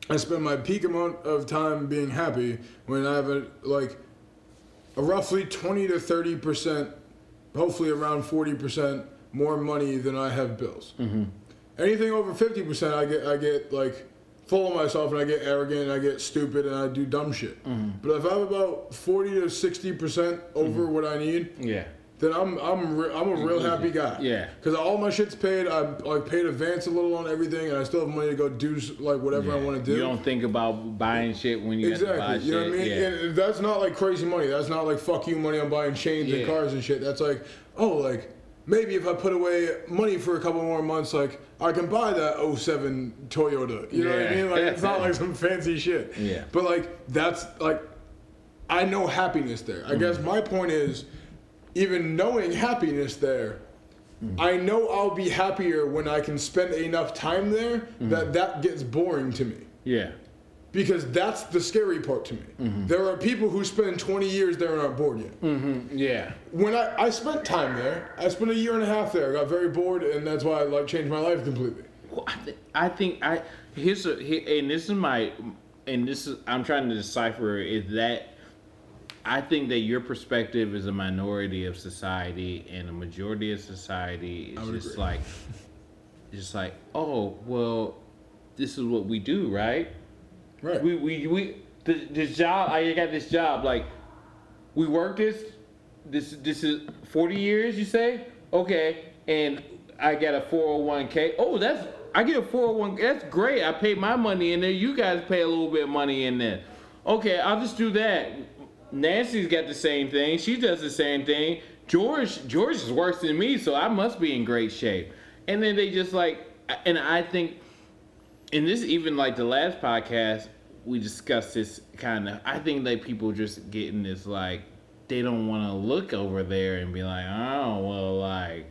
I spend my peak amount of time being happy when I have a like a roughly twenty to thirty percent, hopefully around forty percent more money than I have bills. Mm-hmm. Anything over fifty percent, I get I get like full of myself and I get arrogant and I get stupid and I do dumb shit. Mm-hmm. But if I have about forty to sixty percent over mm-hmm. what I need, yeah then I'm I'm re- I'm a real happy guy. Yeah. Because all my shit's paid. I like paid advance a little on everything, and I still have money to go do like whatever I want to do. You don't think about buying shit when you have to buy Exactly. You know what I mean? Yeah. And that's not like crazy money. That's not like fuck you money on buying chains Yeah. and cars and shit. That's like, oh, like maybe if I put away money for a couple more months, like I can buy that 07 Toyota. You know what I mean? Like it's not like some fancy shit. Yeah. But like that's like I know happiness there. I Mm-hmm. guess my point is even knowing happiness there, Mm-hmm. I know I'll be happier when I can spend enough time there Mm-hmm. that that gets boring to me yeah. because that's the scary part to me. There are people who spend 20 years there and aren't bored yet. Yeah. When I, I spent time there, I spent a year and a half there. I got very bored, and that's why I like changed my life completely. Well, I, th- I think I here's a here, and this is my and this is I'm trying to decipher is that I think that your perspective is a minority of society and a majority of society is just agree. like just like oh well this is what we do right? Right. we we we the, this job I got this job like we work this this this is 40 years you say? Okay and I got a 401k oh that's I get a 401k that's great I pay my money in there you guys pay a little bit of money in there. Okay I'll just do that Nancy's got the same thing. She does the same thing. George George is worse than me so I must be in great shape. And then they just like and I think and this even like the last podcast we discussed this kind of i think that people just getting this like they don't want to look over there and be like oh well like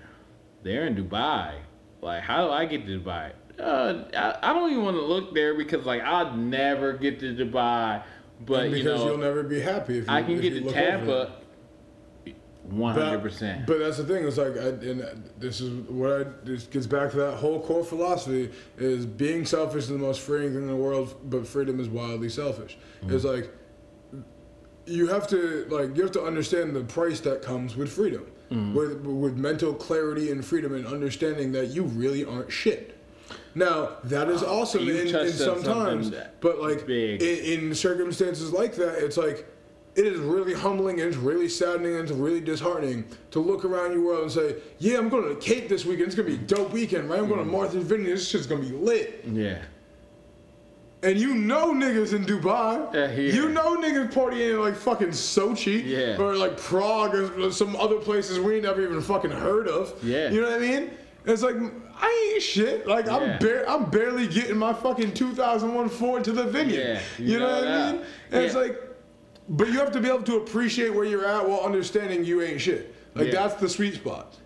they're in dubai. Like how do i get to dubai? Uh, I, I don't even want to look there because like i'll never get to dubai but And you because know will never be happy if you, i can if get you to look tampa 100% But that's the thing. It's like, I, and this is what I. This gets back to that whole core philosophy: is being selfish is the most freeing thing in the world, but freedom is wildly selfish. Mm-hmm. It's like you have to like you have to understand the price that comes with freedom, mm-hmm. with with mental clarity and freedom and understanding that you really aren't shit. Now that is awesome You in, in sometimes, but like in, in circumstances like that, it's like it is really humbling and it's really saddening and it's really disheartening to look around your world and say, "Yeah, I'm going to Cape this weekend. It's gonna be a dope weekend, right? I'm going to Martha's Vineyard. This shit's gonna be lit." yeah And you know niggas in Dubai. Uh, yeah. You know niggas partying in like fucking Sochi. Yeah. Or like Prague or some other places we ain't never even fucking heard of. Yeah. You know what I mean? It's like I ain't shit. Like Yeah. I'm bare I'm barely getting my fucking 2001 Ford to the vineyard. Yeah, You, you know, know what I mean? And it's like but you have to be able to appreciate where you're at while understanding you ain't shit. Like Yeah. that's the sweet spot.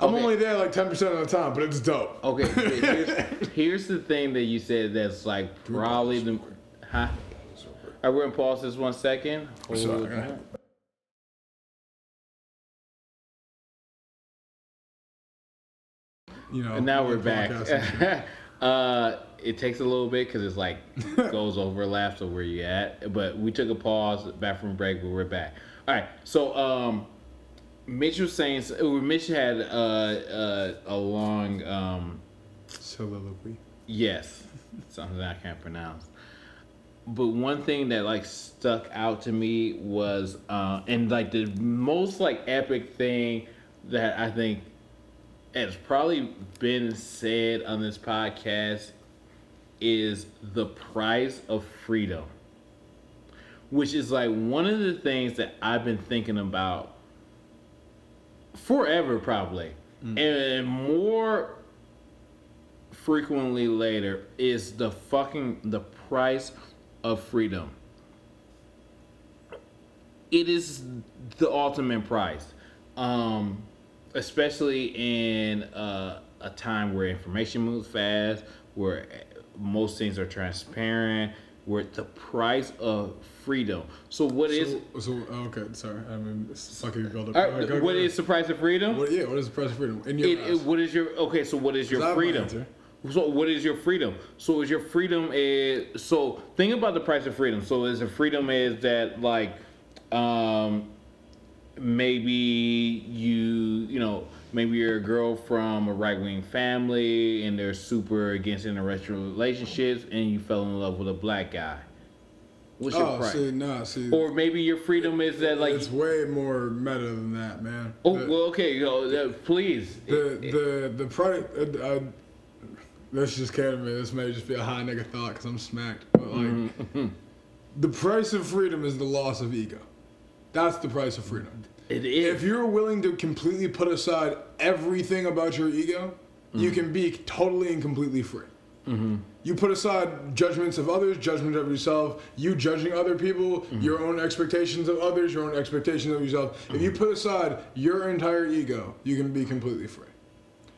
I'm Okay. only there like 10% of the time, but it's dope. Okay, here's, here's the thing that you said that's like probably the. Huh? Alright, we're gonna pause this one second. Hold Sorry. You know, And now we're back. uh, it takes a little bit because it's like goes overlaps of where you at. But we took a pause, back from break, but we're back. All right. So um, Mitch was saying, Mitch had uh, uh, a long um, Soliloquy. Yes, something I can't pronounce. But one thing that like stuck out to me was, uh, and like the most like epic thing that I think has probably been said on this podcast is the price of freedom, which is like one of the things that I've been thinking about forever, probably, and more frequently later is the fucking the price of freedom. It is the ultimate price, um, especially in uh, a time where information moves fast, where most things are transparent, where the price of freedom. So what is So, so okay, sorry. I mean, fucking build up. all Alright, right, go- what go- is the price of freedom? What, yeah, what is the price of freedom? In your It, it, what is your okay? So what is your freedom? So what is your freedom? So is your freedom is so think about the price of freedom. So is the freedom is that like um maybe you you know maybe you're a girl from a right wing family and they're super against interracial relationships and you fell in love with a black guy. What's your oh, price? see, nah, see. or maybe your freedom is that like it's way more meta than that, man. oh The- well okay you know, uh, please the the the product. Uh, uh, this just came to me. This may just be a high nigga thought because I'm smacked. But like, Mm-hmm. the price of freedom is the loss of ego. That's the price of freedom. it is If you're willing to completely put aside everything about your ego, Mm-hmm. you can be totally and completely free. You put aside judgments of others, judgment of yourself, you judging other people, Mm-hmm. your own expectations of others, your own expectations of yourself. If Mm-hmm. you put aside your entire ego, you can be completely free.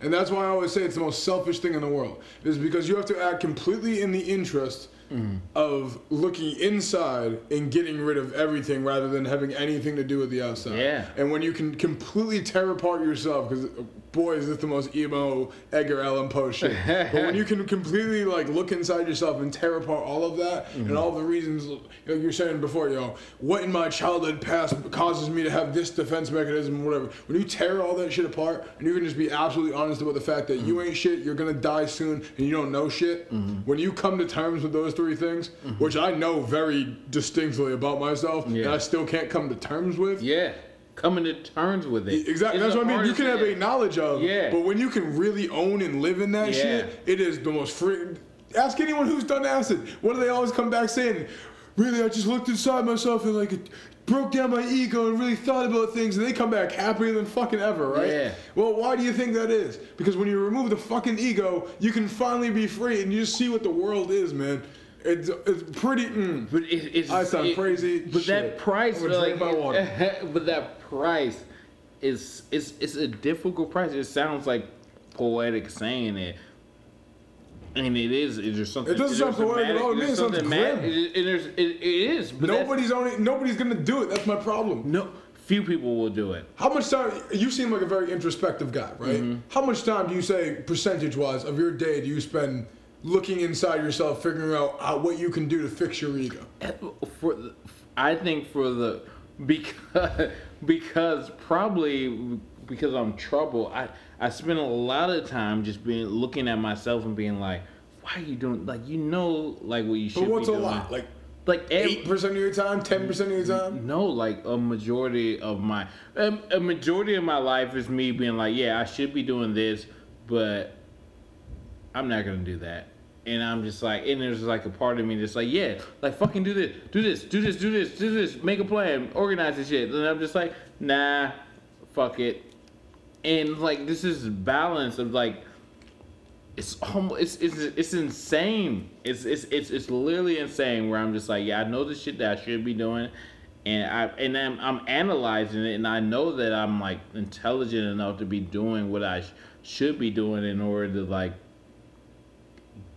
And that's why I always say it's the most selfish thing in the world, is because you have to act completely in the interest Mm-hmm. of looking inside and getting rid of everything rather than having anything to do with the outside. Yeah. And when you can completely tear apart yourself, because boy, is this the most emo Edgar Allan Poe shit. but when you can completely like look inside yourself and tear apart all of that Mm-hmm. and all the reasons, like you're saying before, you know, what in my childhood past causes me to have this defense mechanism, or whatever. When you tear all that shit apart and you can just be absolutely honest about the fact that Mm-hmm. you ain't shit, you're gonna die soon, and you don't know shit. When you come to terms with those three things, which I know very distinctly about myself, and Mm-hmm. I still can't come to terms with. Yeah, coming to terms with it. Exactly. It's That's what I mean. You can have a knowledge of, Yeah. but when you can really own and live in that Yeah. shit, it is the most free. Ask anyone who's done acid. What do they always come back saying? Really, I just looked inside myself and like it broke down my ego and really thought about things, and they come back happier than fucking ever, right? Yeah. Well, why do you think that is? Because when you remove the fucking ego, you can finally be free and you just see what the world is, man. It's it's pretty. Mm. But it, it's I sound it- crazy. But Shit. that price, like, drink my water. but that price is is it's a difficult price. It sounds like poetic saying it. And it is. Is there something? It doesn't sound poetic at all. To is me, it sounds something ma- grim. it- it is- it- it is. But Nobody's only nobody's gonna do it. That's my problem. No, few people will do it. How much time? You seem like a very introspective guy, right? Mm-hmm. How much time do you say, percentage wise, of your day do you spend looking inside yourself, figuring out how, what you can do to fix your ego? for I think for the because because probably because I'm trouble. I I spend a lot of time just being looking at myself and being like, why are you doing like you know like what you should But what's be a doing. lot? Like like eight percent of your time, ten percent of your time? no, like a majority of my a, a majority of my life is me being like, yeah, I should be doing this, but I'm not gonna do that. And I'm just like, and there's like a part of me that's like, yeah, like fucking do this, do this, do this, do this, do this, make a plan, organize this shit. And I'm just like, nah, fuck it. And like this is balance of like, it's almost it's it's it's insane. It's it's it's it's literally insane. Where I'm just like, yeah, I know the shit that I should be doing, and I and I'm, I'm analyzing it, and I know that I'm like intelligent enough to be doing what I sh- should be doing in order to like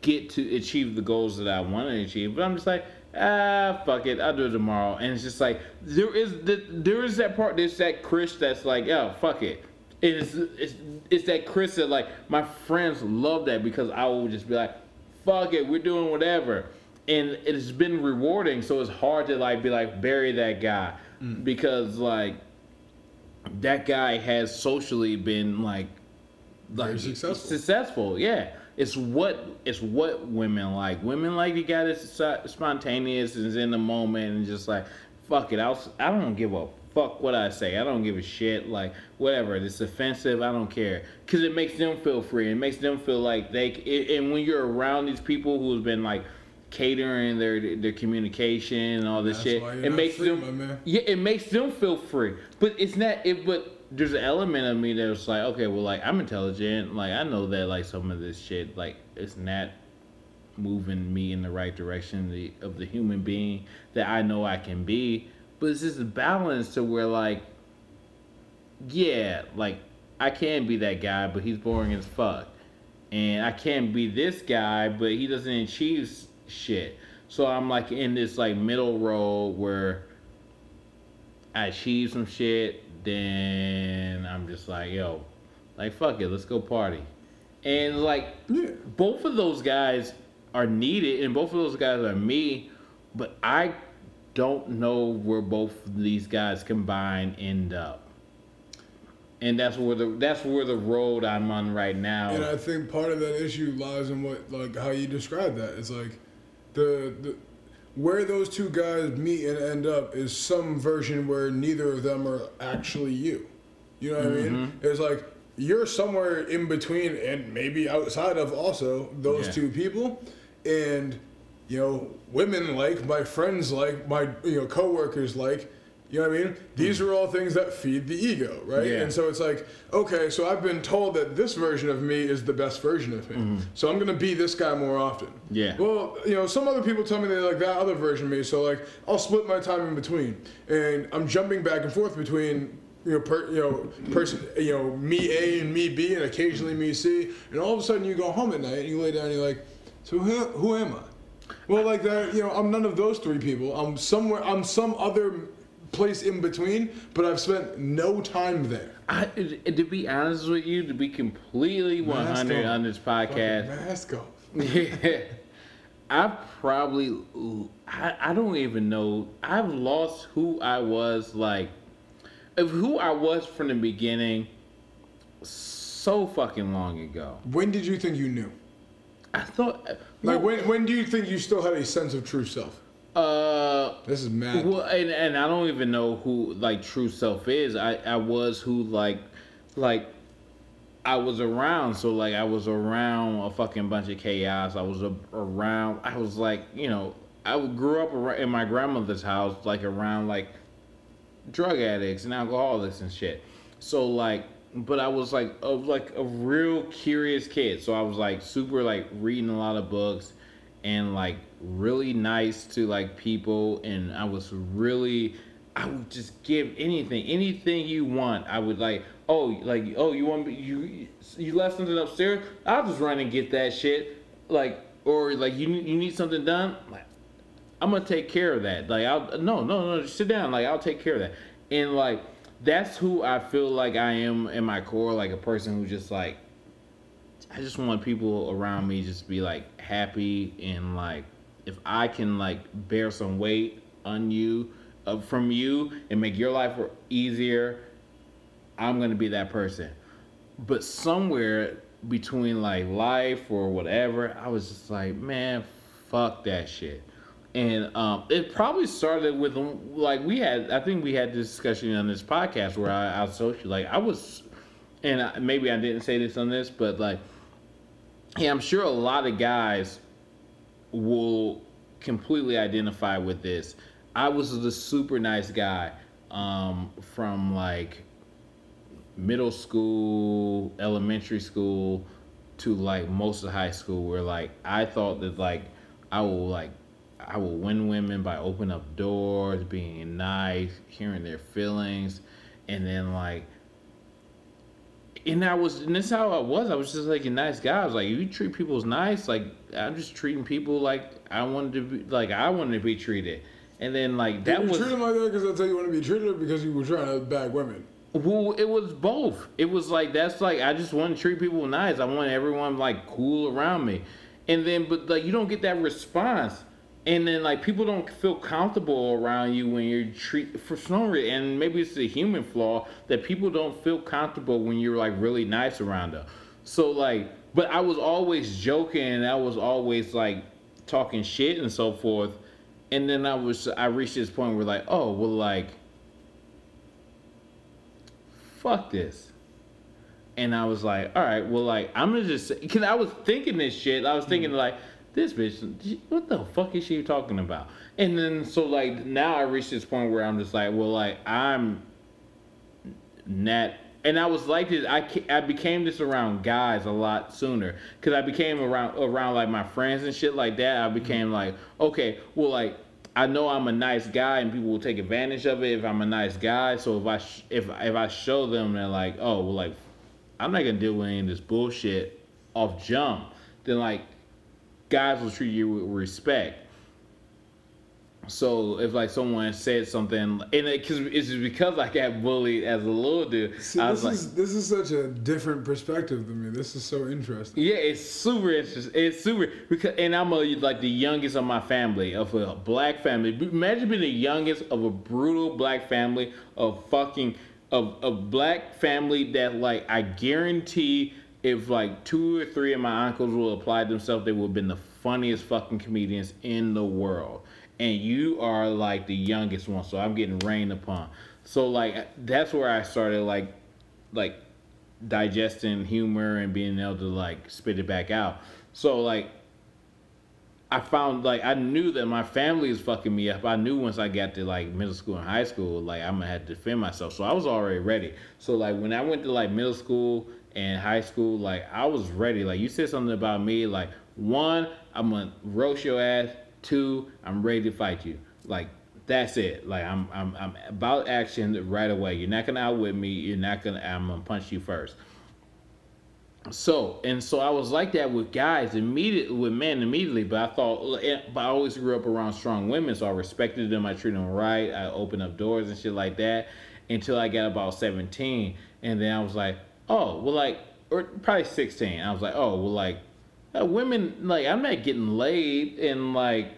get to achieve the goals that I want to achieve. But I'm just like, ah, fuck it, I'll do it tomorrow. And it's just like there is the, there is that part. There's that Chris that's like, oh, fuck it. It's, it's it's that Chris that like my friends love that because I will just be like, fuck it, we're doing whatever. And it's been rewarding, so it's hard to like be like bury that guy because like that guy has socially been like Very successful. successful yeah it's what it's what women like. Women like you got so- spontaneous and is in the moment and just like fuck it I'll, s- i don't give a fuck what i say. I don't give a shit like whatever. It's offensive i don't care. Because it makes them feel free. It makes them feel like they c- and when you're around these people who's been like catering their their communication and all this That's shit it makes free, them yeah, it makes them feel free. But it's not it but there's an element of me that's like, okay, well like I'm intelligent. Like I know that like some of this shit, like it's not moving me in the right direction the, of the human being that I know I can be. But it's just a balance to where like yeah, like I can be that guy, but he's boring as fuck. And I can't be this guy, but he doesn't achieve shit. So I'm like in this like middle road where I achieve some shit, then I'm just like, yo, like fuck it, let's go party. And like Yeah. both of those guys are needed and both of those guys are me, but I don't know where both of these guys combined end up. And that's where the that's where the road I'm on right now. And I think part of that issue lies in what, like, how you describe that. It's like the the where those two guys meet and end up is some version where neither of them are actually you. You know what I mean? Mm-hmm. It's like you're somewhere in between and maybe outside of also those Yeah. two people, and you know women like my friends like my you know coworkers like. You know what I mean? These are all things that feed the ego, right? Yeah. And so it's like, okay, so I've been told that this version of me is the best version of me. So I'm gonna be this guy more often. Mm-hmm. Yeah. Well, you know, some other people tell me they like that other version of me. So like, I'll split my time in between, and I'm jumping back and forth between you know, per, you know, person, you know, me A and me B, and occasionally me C. And all of a sudden, you go home at night and you lay down and you're like, so who, who am I? Well, like that, you know, I'm none of those three people. I'm somewhere. I'm some other place in between, but I've spent no time there. I, to be honest with you, to be completely 100 Mask on this Fucking podcast, Mask off. yeah, I probably, I, I don't even know. I've lost who I was, like, of who I was from the beginning so fucking long ago. When did you think you knew? I thought, Like when when do you think you still had a sense of true self? Uh, This is mad. Well, and, and I don't even know who like true self is. I I was who like like I was around. So like I was around a fucking bunch of chaos. I was a, around. I was like you know I grew up in my grandmother's house like around like drug addicts and alcoholics and shit. So like, but I was like a like a real curious kid. So I was like super like reading a lot of books and like really nice to like people and I was really I would just give anything, anything you want. I would like, oh, like, oh, you want me, you you left something upstairs? I'll just run and get that shit. Like, or like you you need something done? Like, I'm gonna take care of that. Like I'll no no no just sit down. Like I'll take care of that. And like that's who I feel like I am in my core, like a person who just like I just want people around me just be like happy and like if I can like bear some weight on you uh, from you and make your life easier, I'm gonna be that person. But somewhere between like life or whatever, I was just like, man, fuck that shit. And um, it probably started with like we had. I think we had this discussion on this podcast where I, I was social. Like I was, and I, maybe I didn't say this on this, but like, yeah, I'm sure a lot of guys will completely identify with this. I was the super nice guy um, from like middle school, elementary school to like most of high school where like I thought that like I will like I will win women by opening up doors, being nice, hearing their feelings, and then like and I was, and this is how I was. I was just like a nice guy. I was like, if you treat people as nice, like I'm just treating people like I wanted to be, like I wanted to be treated. And then like that Did you was treat them like that because that's how you want to be treated, or because you were trying to bag women? well, it was both. It was like that's like I just want to treat people nice. I want everyone like cool around me, and then but like you don't get that response, and then like people don't feel comfortable around you when you're treat for some reason. And maybe it's a human flaw that people don't feel comfortable when you're like really nice around them. So like, but I was always joking, and I was always like talking shit and so forth. And then I was I reached this point where like, oh well, like fuck this. And I was like, all right, well, like, I'm gonna just, because I was thinking this shit. I was thinking, mm. like, this bitch, what the fuck is she talking about? And then, so, like, now I reached this point where I'm just like, well, like, I'm not, and I was like this, I, I became this around guys a lot sooner. Because I became around, around, like, my friends and shit like that. I became mm-hmm. like, okay, well, like, I know I'm a nice guy and people will take advantage of it if I'm a nice guy. So if I sh- if if I show them they're like, oh well, like I'm not gonna deal with any of this bullshit off jump, then like guys will treat you with respect. So if like someone said something, and it, cause it's just because I got bullied as a little dude, See, I this like, is this is such a different perspective than me. This is so interesting. Yeah, it's super interesting. It's super because, and I'm a, like the youngest of my family of a black family. Imagine being the youngest of a brutal black family of fucking of a black family that like I guarantee if like two or three of my uncles will apply themselves, they would have been the funniest fucking comedians in the world. And you are like the youngest one, so I'm getting rained upon. So like that's where I started like like digesting humor and being able to like spit it back out. So like I found like I knew that my family is fucking me up. I knew once I got to like middle school and high school, like I'm gonna have to defend myself. So I was already ready. So like when I went to like middle school and high school, like I was ready. Like you said something about me, like one, I'm gonna roast your ass. Two, I'm ready to fight you. Like that's it. Like I'm I'm I'm about action right away. You're not gonna outwit me. You're not gonna I'm gonna punch you first. So and so I was like that with guys immediately with men immediately, but I thought but I always grew up around strong women, so I respected them. I treated them right. I opened up doors and shit like that until I got about 17, and then I was like, oh well, like or probably 16. I was like, oh well, like uh, women like I'm not getting laid and like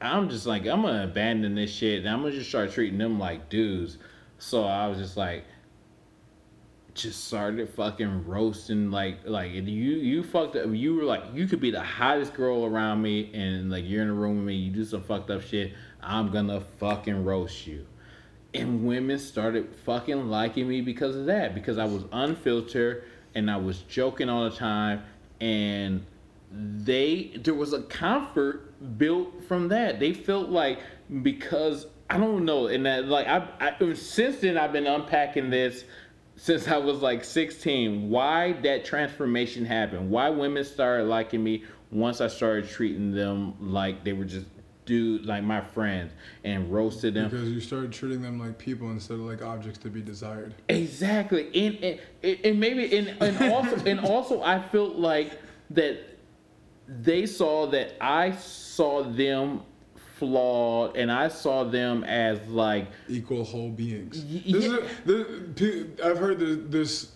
I'm just like I'm gonna abandon this shit and I'm gonna just start treating them like dudes. So I was just like, just started fucking roasting like like you you fucked up. You were like you could be the hottest girl around me and like you're in a room with me. You do some fucked up shit. I'm gonna fucking roast you. And women started fucking liking me because of that because I was unfiltered and I was joking all the time and they there was a comfort built from that. They felt like because I don't know, and that like I, I since then I've been unpacking this since I was like 16. Why that transformation happened? Why women started liking me once I started treating them like they were just dude like my friends and roasted them. Because you started treating them like people instead of like objects to be desired. Exactly, and and, and maybe and, and also and also I felt like that they saw that I saw them flawed, and I saw them as like Equal whole beings. This yeah. is a, this, I've heard this, this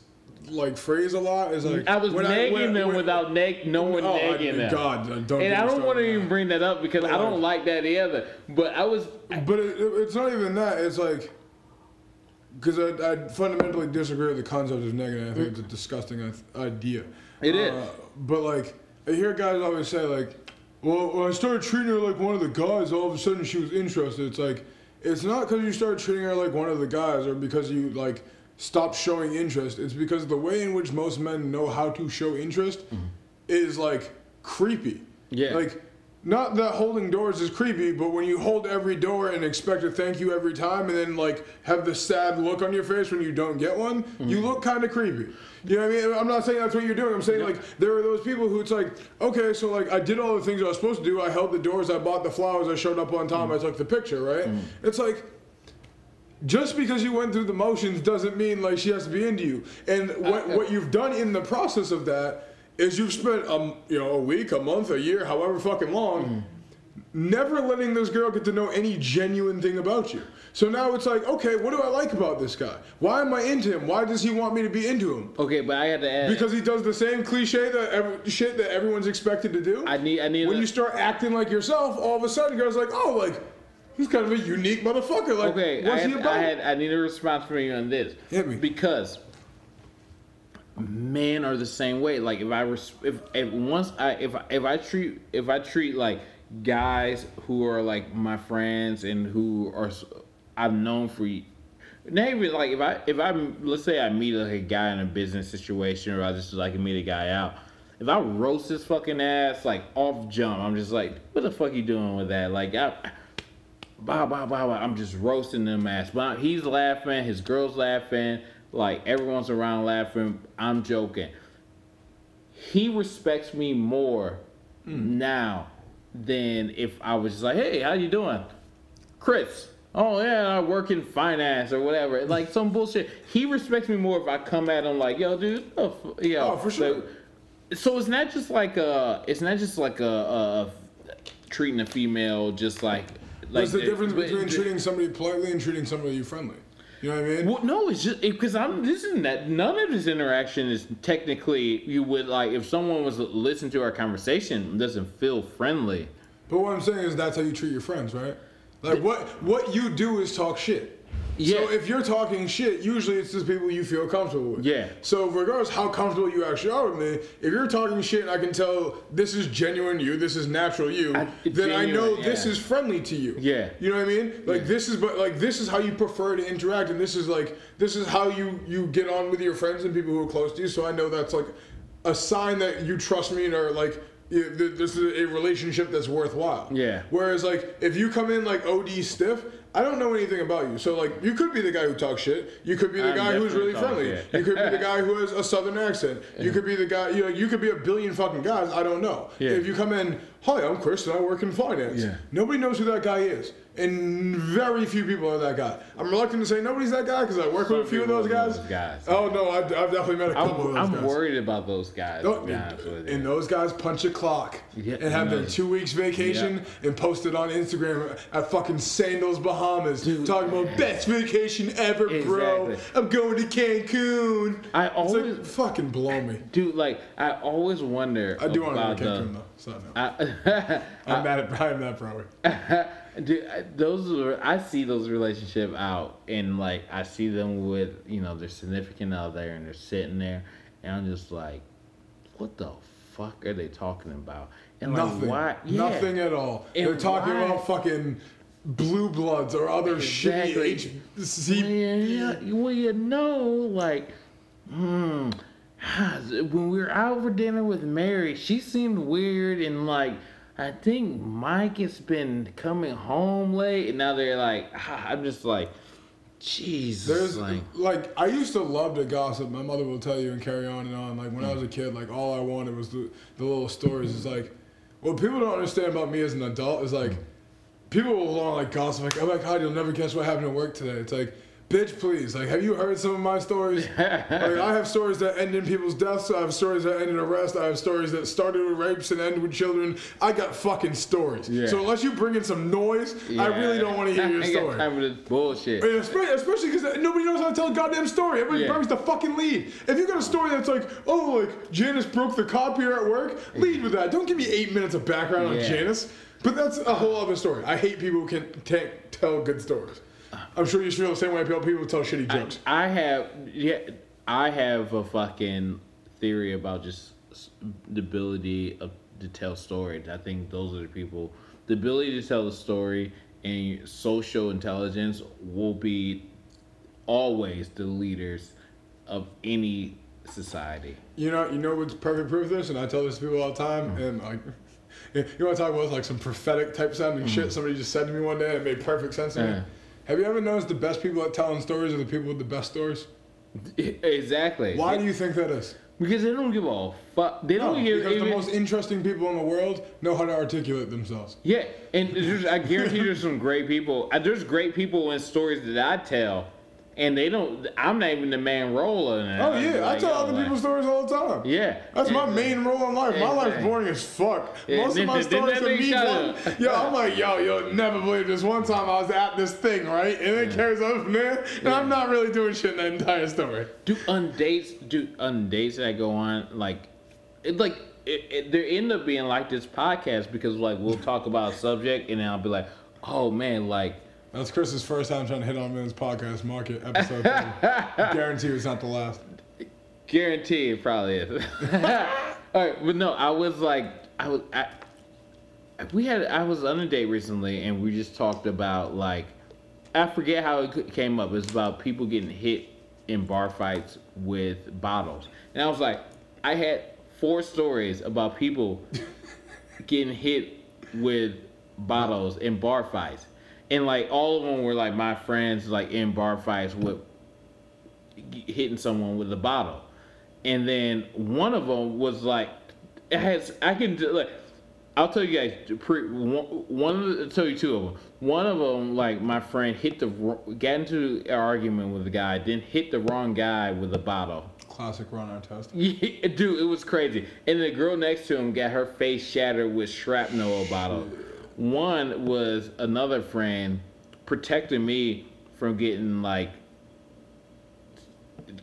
like phrase a lot. Is like I was nagging when- them when- without neg- no one Oh, I- nagging them. God, don't and I don't want to even bring that up because I don't like that either. But I was But it, it- it's not even that. It's like because I, I fundamentally disagree with the concept of negative. I think it's a disgusting idea. It is. Uh, But like I hear guys always say like, "Well, when I started treating her like one of the guys, all of a sudden she was interested." It's like it's not because you started treating her like one of the guys or because you like stopped showing interest. It's because the way in which most men know how to show interest mm-hmm. is like creepy. Yeah. Like not that holding doors is creepy, but when you hold every door and expect a thank you every time, and then like have the sad look on your face when you don't get one, you mm-hmm. look kind of creepy. You know what I mean? I'm not saying that's what you're doing. I'm saying like there are those people who it's like, okay, so like I did all the things I was supposed to do. I held the doors, I bought the flowers, I showed up on time, mm-hmm. I took the picture, right? It's like just because you went through the motions doesn't mean like she has to be into you. And what what you've done in the process of that is you've spent um you know a week, a month, a year, however fucking long, never letting this girl get to know any genuine thing about you. So now it's like, okay, what do I like about this guy? Why am I into him? Why does he want me to be into him? Okay, but I had to add Because he does the same cliche that every, shit that everyone's expected to do. I need I need when a- you start acting like yourself, all of a sudden, girls like, oh, like he's kind of a unique motherfucker. Like, Okay, I what's had, he about? I had I need a response from you on this. Hit me. Because men are the same way. Like if I res- if, if once I if I, if I treat if I treat like guys who are like my friends and who are I've known for not even like if I if I let's say I meet like a guy in a business situation or I just like meet a guy out. If I roast his fucking ass like off jump, I'm just like, what the fuck you doing with that? Like I Bah, bah, bah, bah. I'm just roasting them ass. But he's laughing, his girl's laughing, like everyone's around laughing. I'm joking. He respects me more hmm. now than if I was just like, hey, how you doing? Chris. Oh yeah, I work in finance or whatever. Like some bullshit. He respects me more if I come at him like, yo, dude, oh, f- yo. Oh, for sure. Like, so it's not just like a, it's not just like a, a treating a female just like like What's the difference but- between treating somebody politely and treating somebody you friendly? You know what I mean? Well, no, it's just because I'm. This is that none of this interaction is technically you would like if someone was to listen to our conversation it doesn't feel friendly. But what I'm saying is that's how you treat your friends, right? Like what what you do is talk shit. Yeah. So if you're talking shit, usually it's just people you feel comfortable with. Yeah. So regardless how comfortable you actually are with me, if you're talking shit and I can tell this is genuine you, this is natural you, I- then I know genuine, this is friendly to you. Yeah. You know what I mean? Like this is but like this is how you prefer to interact and this is like this is how you you get on with your friends and people who are close to you. So I know that's like a sign that you trust me and are like this is a relationship that's worthwhile. Yeah. Whereas like if you come in like OD stiff, I don't know anything about you. So like you could be the guy who talks shit. You could be the I'm guy who's really friendly. You could be the guy who has a southern accent. You could be the guy. You know, you could be a billion fucking guys. I don't know. Yeah. If you come in, hi, I'm Chris and I work in finance. Yeah. Nobody knows who that guy is, and very few people are that guy. I'm reluctant to say nobody's that guy because I work with a few of those guys. those guys. Oh no, I've, I've definitely met a couple of I'm, those I'm guys. worried about those guys. No, to be honest with you. and those guys punch a clock Yeah, and have their two weeks vacation and post it on Instagram at fucking Sandals Bahamas, talking about best vacation ever, bro. I'm going to Cancun. I It's always- like, fucking blow me. Dude, like I always wonder. I do want to go to the- Cancun though. So no. I, I'm mad at I'm that probably. Dude, I- those are I see those relationship out and like I see them with you know their significant other and they're sitting there and I'm just like, what the fuck are they talking about? And like Nothing. why? Yeah. Nothing at all. And They're talking why- about fucking blue bloods or other Exactly. shitty Well, you, well, you know, like, hmm, when we were out for dinner with Mary, she seemed weird and like. I think Mike has been coming home late, and now they're like, ah, I'm just like, Jesus, There's like, like I used to love to gossip. My mother will tell you and carry on and on. Like when I was a kid, like all I wanted was the, the little stories. It's like what people don't understand about me as an adult is like people will want like gossip. Like oh my god, you'll never guess what happened at work today. It's like. Bitch, please. Like, have you heard some of my stories? like, I have stories that end in people's deaths. I have stories that end in arrest. I have stories that started with rapes and end with children. I got fucking stories. Yeah. So unless you bring in some noise, I really don't want to hear your I story. time for this bullshit. Especially, because nobody knows how to tell a goddamn story. Everybody Yeah. buries the fucking lead. If you got a story that's like, oh, like Janice broke the cop here at work, lead with that. Don't give me eight minutes of background on Janice. But that's a whole other story. I hate people who can can't tell good stories. I'm sure you feel the same way about people who tell shitty jokes. I have yeah, I have a fucking theory about just the ability of to tell stories. I think those are the people. The ability to tell a story and social intelligence will be always the leaders of any society. You know, you know what's perfect proof of this, and I tell this to people all the time, Mm. and like, You want to talk about like some prophetic type sounding shit somebody just said to me one day and it made perfect sense to me? Have you ever noticed the best people at telling stories are the people with the best stories? exactly. Why do you think that is? Because they don't give a fuck. They don't give. because the most interesting people in the world know how to articulate themselves. Yeah, and there's, I guarantee there's some great people. uh, There's great people in stories that I tell, and they don't. I'm not even the main role in it. Oh yeah, I tell other like- people's stories all the time. Yeah, That's my main role in life. My life's boring as fuck. Yeah, Most of my stories are me shut one. up. Yo, I'm like, yo, you'll never believe this. One time I was at this thing, right? And it carries on from there. And I'm not really doing shit in the entire story. do undates, do undates that go on like it like it, it, there end up being like this podcast because like we'll talk about a subject and then I'll be like oh man like That's Chris's first time trying to hit on me in this podcast market episode. 30. Guarantee it's not the last. guarantee it probably is all right but no I was like I was I we had I was on a date recently and we just talked about like I forget how it came up it's about people getting hit in bar fights with bottles and I was like I had four stories about people getting hit with bottles in bar fights. And like all of them were like my friends like in bar fights with hitting someone with a bottle. And then one of them was like it has I can do- like I'll tell you guys pre, one, one of the, I'll tell you two of them. One of them like my friend hit the got into an argument with the guy, then hit the wrong guy with a bottle. Classic run our test. Yeah, dude, it was crazy. And the girl next to him got her face shattered with shrapnel a bottle. One was another friend protecting me from getting like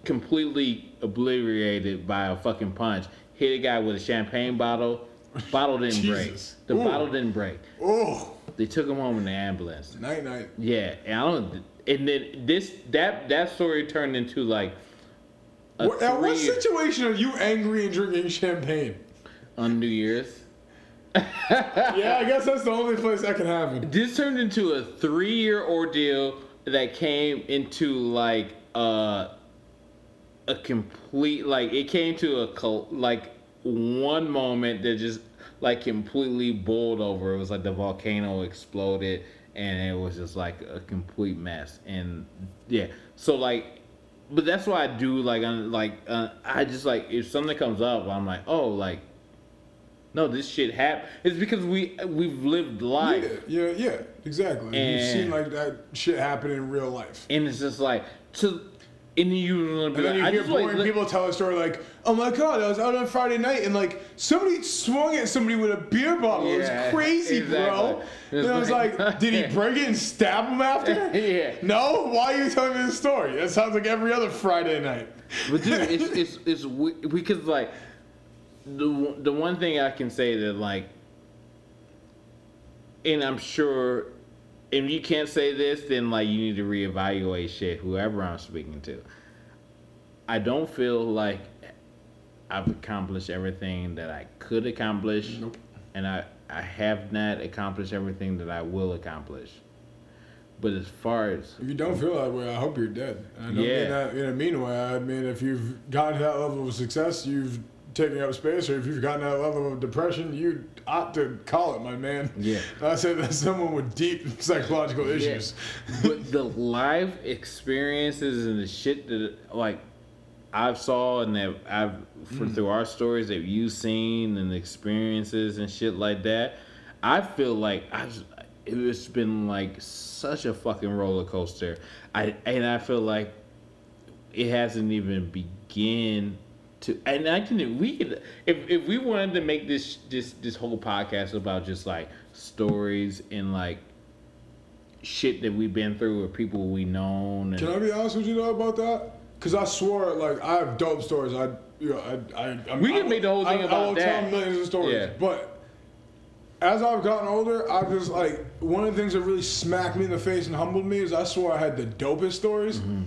completely obliterated by a fucking punch. Hit a guy with a champagne bottle. Bottle didn't break. The Ooh. bottle didn't break. Oh, They took him home in the ambulance. night night. Yeah, and I don't. And then this that that story turned into like a What, at what situation are you angry and drinking champagne? on New Year's. Yeah, I guess that's the only place that can happen. This turned into a three-year ordeal that came into like uh, a complete like it came to a like one moment that just like completely boiled over. It was like the volcano exploded and it was just like a complete mess. And yeah, so like, but that's why I do like I'm like uh, I just like if something comes up, I'm like oh like. No, this shit happened. It's because we we've lived life. Yeah, yeah, yeah, exactly. You've seen like that shit happen in real life. and it's just like to and you And then you I hear just like, boring people tell a story like, "Oh my god, I was out on Friday night and like somebody swung at somebody with a beer bottle. it was crazy, bro." And I was like, "Did he break it and stab him after?" Yeah. No. Why are you telling me this story? That sounds like every other Friday night. But dude, it's it's it's we- because like the the one thing I can say that like, and I'm sure, if you can't say this, then like you need to reevaluate shit. Whoever I'm speaking to, I don't feel like I've accomplished everything that I could accomplish, Nope. and I I have not accomplished everything that I will accomplish. But as far as If you don't feel that way, I hope you're dead. And I don't Yeah. mean that in a mean way. I mean if you've gotten to that level of success, you've taken up space, or if you've gotten that level of depression, you ought to call it, my man. Yeah. I said that's someone with deep psychological issues. Yeah. but the life experiences and the shit that like I've saw and that I've for, mm. through our stories that you've seen and experiences and shit like that, I feel like I've it's been like such a fucking roller coaster. I and I feel like it hasn't even begin to and I can we could if if we wanted to make this this this whole podcast about just like stories and like shit that we've been through or people we known and Can I be honest with you though about that? Because I swore, like I have dope stories. I, you know, I, I, I'm, We can I, make the whole thing I, I about will that. tell millions of stories, Yeah. but as I've gotten older, I've just like one of the things that really smacked me in the face and humbled me is I swore I had the dopest stories. Mm-hmm.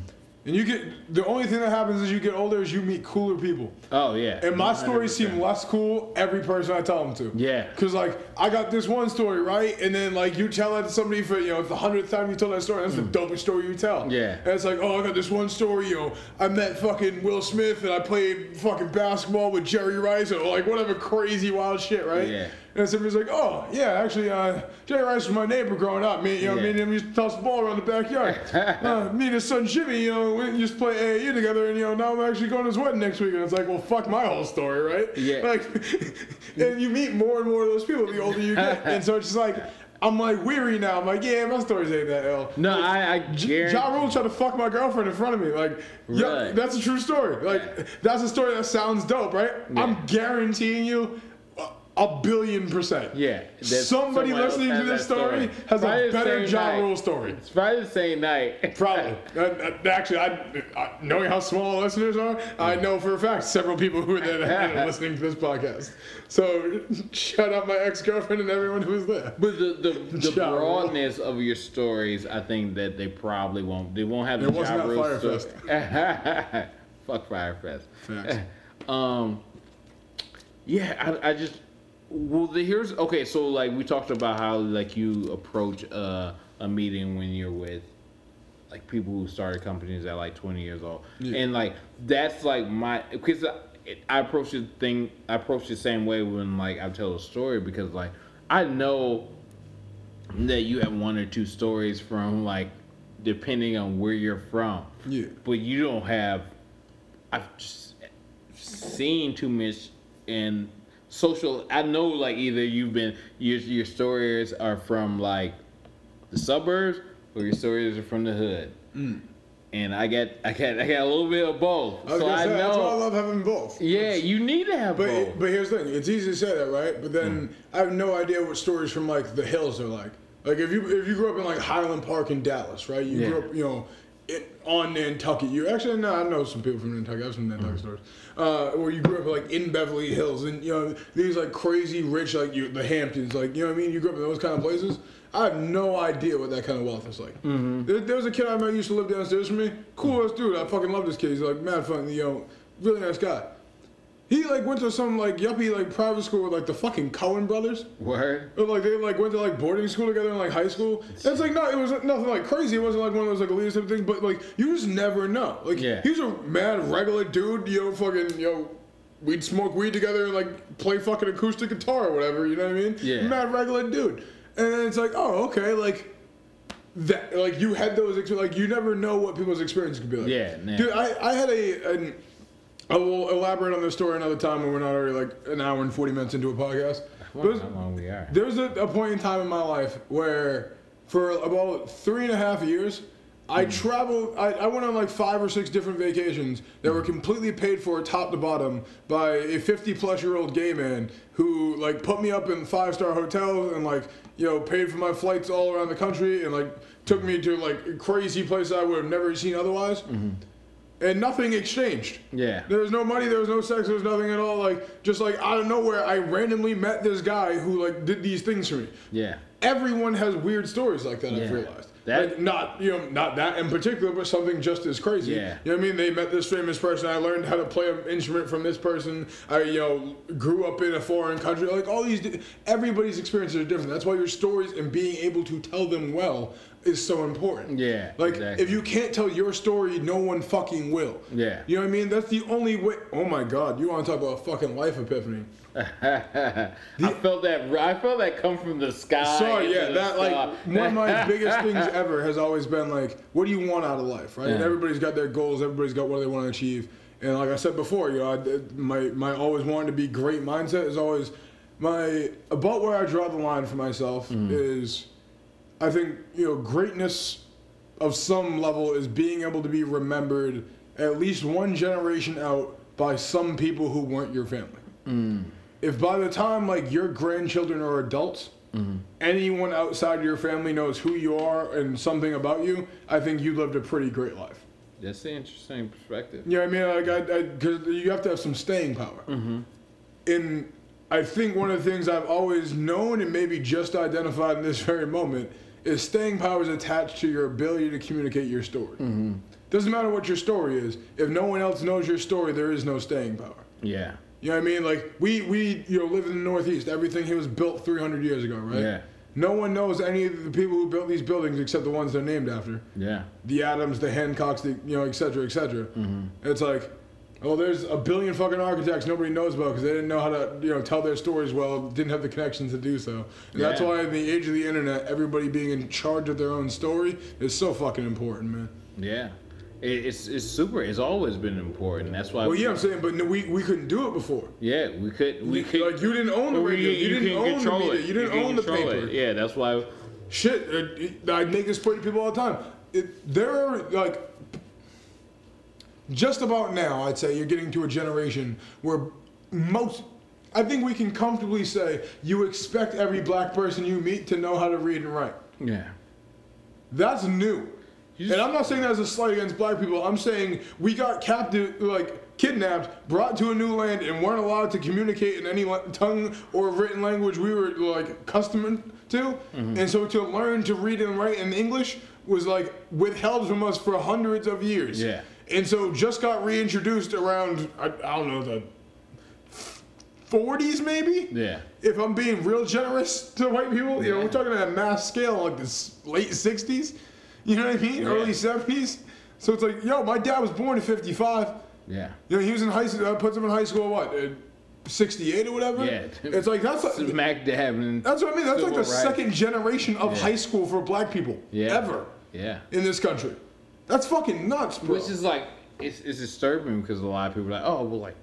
And you get the only thing that happens as you get older is you meet cooler people. oh yeah And my stories 100%. seem less cool every person I tell them to. Yeah. Cause like I got this one story right, and then like you tell that to somebody for you know the hundredth time you tell that story, that's the dopest story you tell. Mm. Yeah. And it's like, oh, I got this one story. You know, I met fucking Will Smith and I played fucking basketball with Jerry Rice or like whatever crazy wild shit, right? Yeah. And somebody's like, oh, yeah, actually, uh, Jerry Rice was my neighbor growing up. Me, you know, Yeah. me and him used to toss the ball around the backyard. uh, me and his son Jimmy, you know, we used to play AAU together, and, you know, now I'm actually going to his wedding next week. And it's like, well, fuck my whole story, right? Yeah. Like, and you meet more and more of those people the older you get. And so it's just like, I'm like weary now. I'm like, yeah, my stories ain't that ill. No, Like, I, I guarantee. Ja Rule tried to fuck my girlfriend in front of me. Like, yeah, Right. that's a true story. Like, that's a story that sounds dope, right? I'm guaranteeing you a- billion percent. Yeah, Somebody listening to this story, story. has Probably a better Ja night. Rule story. It's probably the same night. Probably. Uh, uh, actually, I, I, knowing how small listeners are, I know for a fact several people who are there listening to this podcast. So, shout out my ex girlfriend and everyone who was there. But the the, the Ja Rule. broadness of your stories, I think that they probably won't. They won't have the Ja Rule Fyre Fest. Fuck Fyre Fest. Facts. um, yeah, I, I just well, the, here's okay. So like we talked about how like you approach uh, a meeting when you're with like people who started companies at like 20 years old, Yeah. and like that's like my because I, I approach the thing. I approach the same way when like I tell a story because like I know that you have one or two stories from like depending on where you're from. Yeah. But you don't have I've just seen too much in social I know like either you've been your your stories are from like the suburbs or your stories are from the hood. And I get I got I got a little bit of both. Mm. I so I say, that's why I love having both. Yeah, you need to have But both. but here's the thing. It's easy to say that, right? But then I have no idea what stories from like the hills are like. Like if you if you grew up in like Highland Park in Dallas, right? You grew up, you know, in, on Nantucket. You actually no, I know some people from Nantucket. I have some Nantucket stories. Uh, where you grew up like in Beverly Hills and you know these like crazy rich like you the Hamptons, like you know what I mean. You grew up in those kind of places. I have no idea what that kind of wealth is like. There, there was a kid I met used to live downstairs from me. Cool ass dude. I fucking love this kid. He's like mad fun. You know, really nice guy. He like went to some like yuppie like private school with like the fucking Cohen brothers. Or, like they like went to like boarding school together in like high school. It's like no, it was nothing like crazy. It wasn't like one of those like elitist type things. But like you just never know. Like Yeah. he's a mad regular dude. You know, fucking you know, we'd smoke weed together and like play fucking acoustic guitar or whatever. You know what I mean? Yeah. Mad regular dude. And then it's like oh okay like. That like you had those like you never know what people's experience could be like. Yeah, yeah. dude. I, I had a an, I will elaborate on this story another time when we're not already like an hour and forty minutes into a podcast. But how long we are. there was a, a point in time in my life where, for about three and a half years, I Hmm. traveled. I, I went on like five or six different vacations that Hmm. were completely paid for, top to bottom, by a 50 plus year old gay man who like put me up in five star hotels and like you know paid for my flights all around the country and like took me to like crazy places I would have never seen otherwise. And nothing exchanged. Yeah. There was no money, there was no sex, there was nothing at all. Like just like out of nowhere, I randomly met this guy who like did these things for me. Yeah. Everyone has weird stories like that. I've realized. That- like not you know not that in particular, but something just as crazy. Yeah. You know what I mean? They met this famous person. I learned how to play an instrument from this person. I you know grew up in a foreign country. Like all these, everybody's experiences are different. That's why your stories and being able to tell them well is so important. Yeah, Like exactly. if you can't tell your story, no one fucking will. Yeah. You know what I mean? That's the only way. Oh my God! You want to talk about a fucking life epiphany? I felt that. I felt that come from the sky. Sorry, yeah, the that like one of my biggest things ever has always been like, what do you want out of life, right? And everybody's got their goals, everybody's got what they want to achieve, and like I said before, you know, I, my my always wanting to be great mindset is always my about where I draw the line for myself mm. is, I think you know greatness of some level is being able to be remembered at least one generation out by some people who weren't your family mm. if by the time like your grandchildren are adults, mm-hmm. anyone outside your family knows who you are and something about you, I think you lived a pretty great life. That's an interesting perspective. You know I mean? Like, I, because you have to have some staying power. Mm-hmm. And I think one of the things I've always known and maybe just identified in this very moment is staying power is attached to your ability to communicate your story. Doesn't matter what your story is. If no one else knows your story, there is no staying power. Yeah. You know what I mean? Like we we you know live in the Northeast. Everything here was built 300 years ago, right? Yeah. No one knows any of the people who built these buildings except the ones they're named after. Yeah. The Adams, the Hancocks, the you know, et cetera, et cetera. Mm-hmm. It's like Oh, there's a billion fucking architects nobody knows about because they didn't know how to, you know, tell their stories well, didn't have the connections to do so. And that's why in the age of the internet, everybody being in charge of their own story is so fucking important, man. Yeah, it's it's super. It's always been important. That's why. Well, yeah, I'm saying, but no, we we couldn't do it before. Yeah, we could. We could. like you didn't own the radio, you, didn't couldn't own the media, it. you didn't couldn't own the paper. it. Yeah, that's why. Shit, uh, I make this point to people all the time. It, there are like just about now, I'd say you're getting to a generation where most. I think we can comfortably say you expect every black person you meet to know how to read and write. Yeah. That's new. Just- and I'm not saying that as a slight against black people. I'm saying we got captive, like kidnapped, brought to a new land, and weren't allowed to communicate in any tongue or written language we were like accustomed to. Mm-hmm. And so to learn to read and write in English was like withheld from us for hundreds of years. Yeah. And so just got reintroduced around I, I don't know the 40s maybe Yeah. if I'm being real generous to white people, you know, we're talking at a mass scale, like the s- late '60s. You know what I mean? Yeah. Early '70s. So it's like, yo, my dad was born in '55. Yeah. You know, he was in high school. Uh, puts him in high school. What? Uh, '68 or whatever. Yeah. It's like that's like, Smack dab and that's what I mean. That's like the rights. second generation of Yeah. high school for black people Yeah. ever Yeah. in this country. That's fucking nuts, bro. Which is like it's it's disturbing because a lot of people are like, oh well, like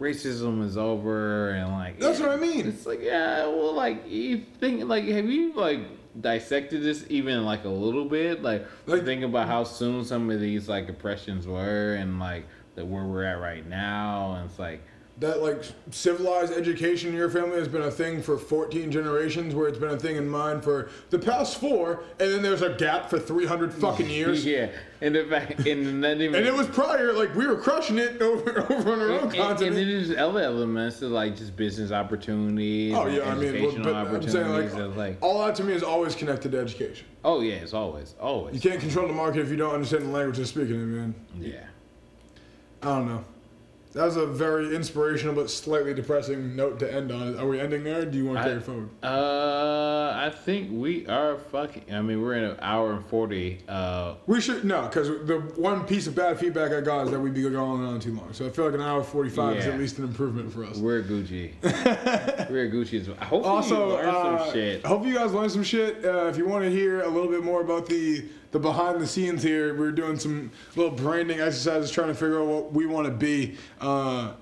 racism is over and like That's yeah. what I mean. It's like yeah, well, like you think like have you like dissected this even like a little bit? Like, Like- think about how soon some of these like oppressions were and like that where we're at right now, and it's like that like civilized education in your family has been a thing for 14 generations where it's been a thing in mine for the past four and then there's a gap for 300 fucking years. Yeah, and the fact and not even and it was prior like we were crushing it over over on our own And, and, then there's other elements of like just business opportunities. oh and yeah i mean well, but i'm saying like, like all that to me is always connected to education. Oh yeah, it's always always. You can't control the market if you don't understand the language they're speaking in man. Yeah. i don't know that was a very inspirational but slightly depressing note to end on. Are we ending there? Do you want to I- carry forward? Uh, I think we are fucking. I mean, we're in an hour and forty. Uh, We should no, because the one piece of bad feedback I got is that we'd be going on too long. So I feel like an hour forty-five is at least an improvement for us. we're Gucci. we're Gucci. as well. Hopefully, also, you learn uh, some shit. hope you guys learned some shit. Uh, if you want to hear a little bit more about the the behind the scenes here, we're doing some little branding exercises, trying to figure out what we want to be. Uh,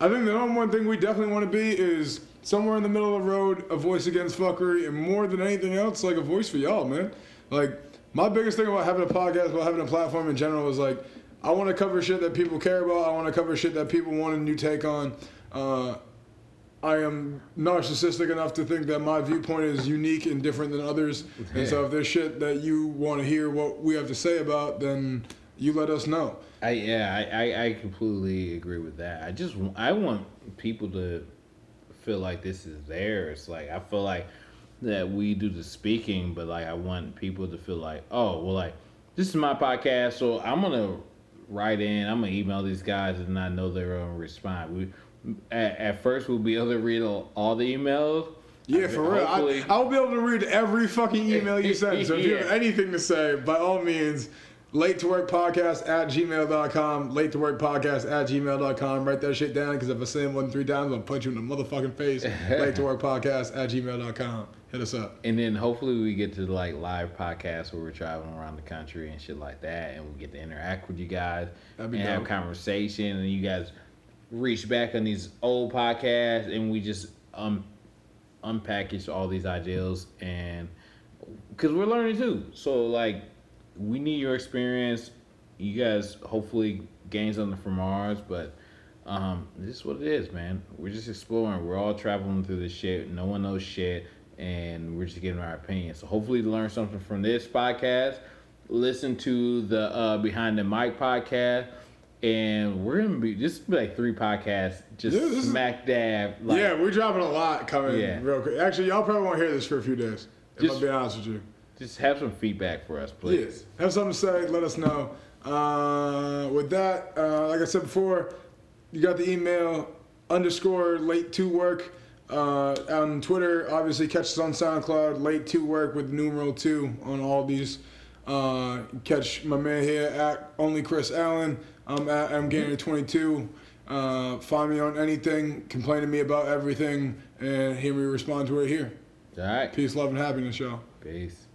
I think the number one thing we definitely want to be is somewhere in the middle of the road, a voice against fuckery, and more than anything else, like a voice for y'all, man. Like my biggest thing about having a podcast, about having a platform in general, is like I want to cover shit that people care about. I want to cover shit that people want a new take on. Uh, I am narcissistic enough to think that my viewpoint is unique and different than others. And so if there's shit that you want to hear what we have to say about, then you let us know. I yeah, I, I, I completely agree with that. I just I want people to feel like this is theirs. Like I feel like that we do the speaking, but like I want people to feel like, oh, well, like this is my podcast, so I'm gonna write in, I'm gonna email these guys, and I know they're gonna respond. We at, at first we'll be able to read all, all the emails. Yeah, for real. I, I'll be able to read every fucking email you send. So if you have anything to say, by all means, late to work podcast at gmail.com, late to work podcast at gmail.com. Write that shit down because if I say it more three times, I'll punch you in the motherfucking face. late to work podcast at gmail.com. Hit us up. And then hopefully we get to like live podcasts where we're traveling around the country and shit like that, and we get to interact with you guys That'd be and have dope. conversation, and you guys reach back on these old podcasts, and we just um unpackage all these ideas, and because we're learning too, so like we need your experience. You guys hopefully gain something from ours, but um, this is what it is, man. We're just exploring. We're all traveling through this shit. No one knows shit, and we're just giving our opinion. So hopefully, you learn something from this podcast. Listen to the uh, Behind the Mic podcast, and we're gonna be this will be like three podcasts, just Yeah, this is- smack dab. Like, yeah, we're dropping a lot coming Yeah. real quick. Actually, y'all probably won't hear this for a few days. If Just- I'm being honest with you. just have some feedback for us, please. Have something to say, let us know. Uh, with that, uh, like I said before, you got the email underscore late to work. Uh, on Twitter, obviously catch us on SoundCloud, late to work with numeral two on all these. Uh, catch my man here at only Chris Allen. I'm at I'm getting 22. Uh, find me on anything, complain to me about everything, and hear me respond to it here. All right. Peace, love, and happiness, y'all. Peace.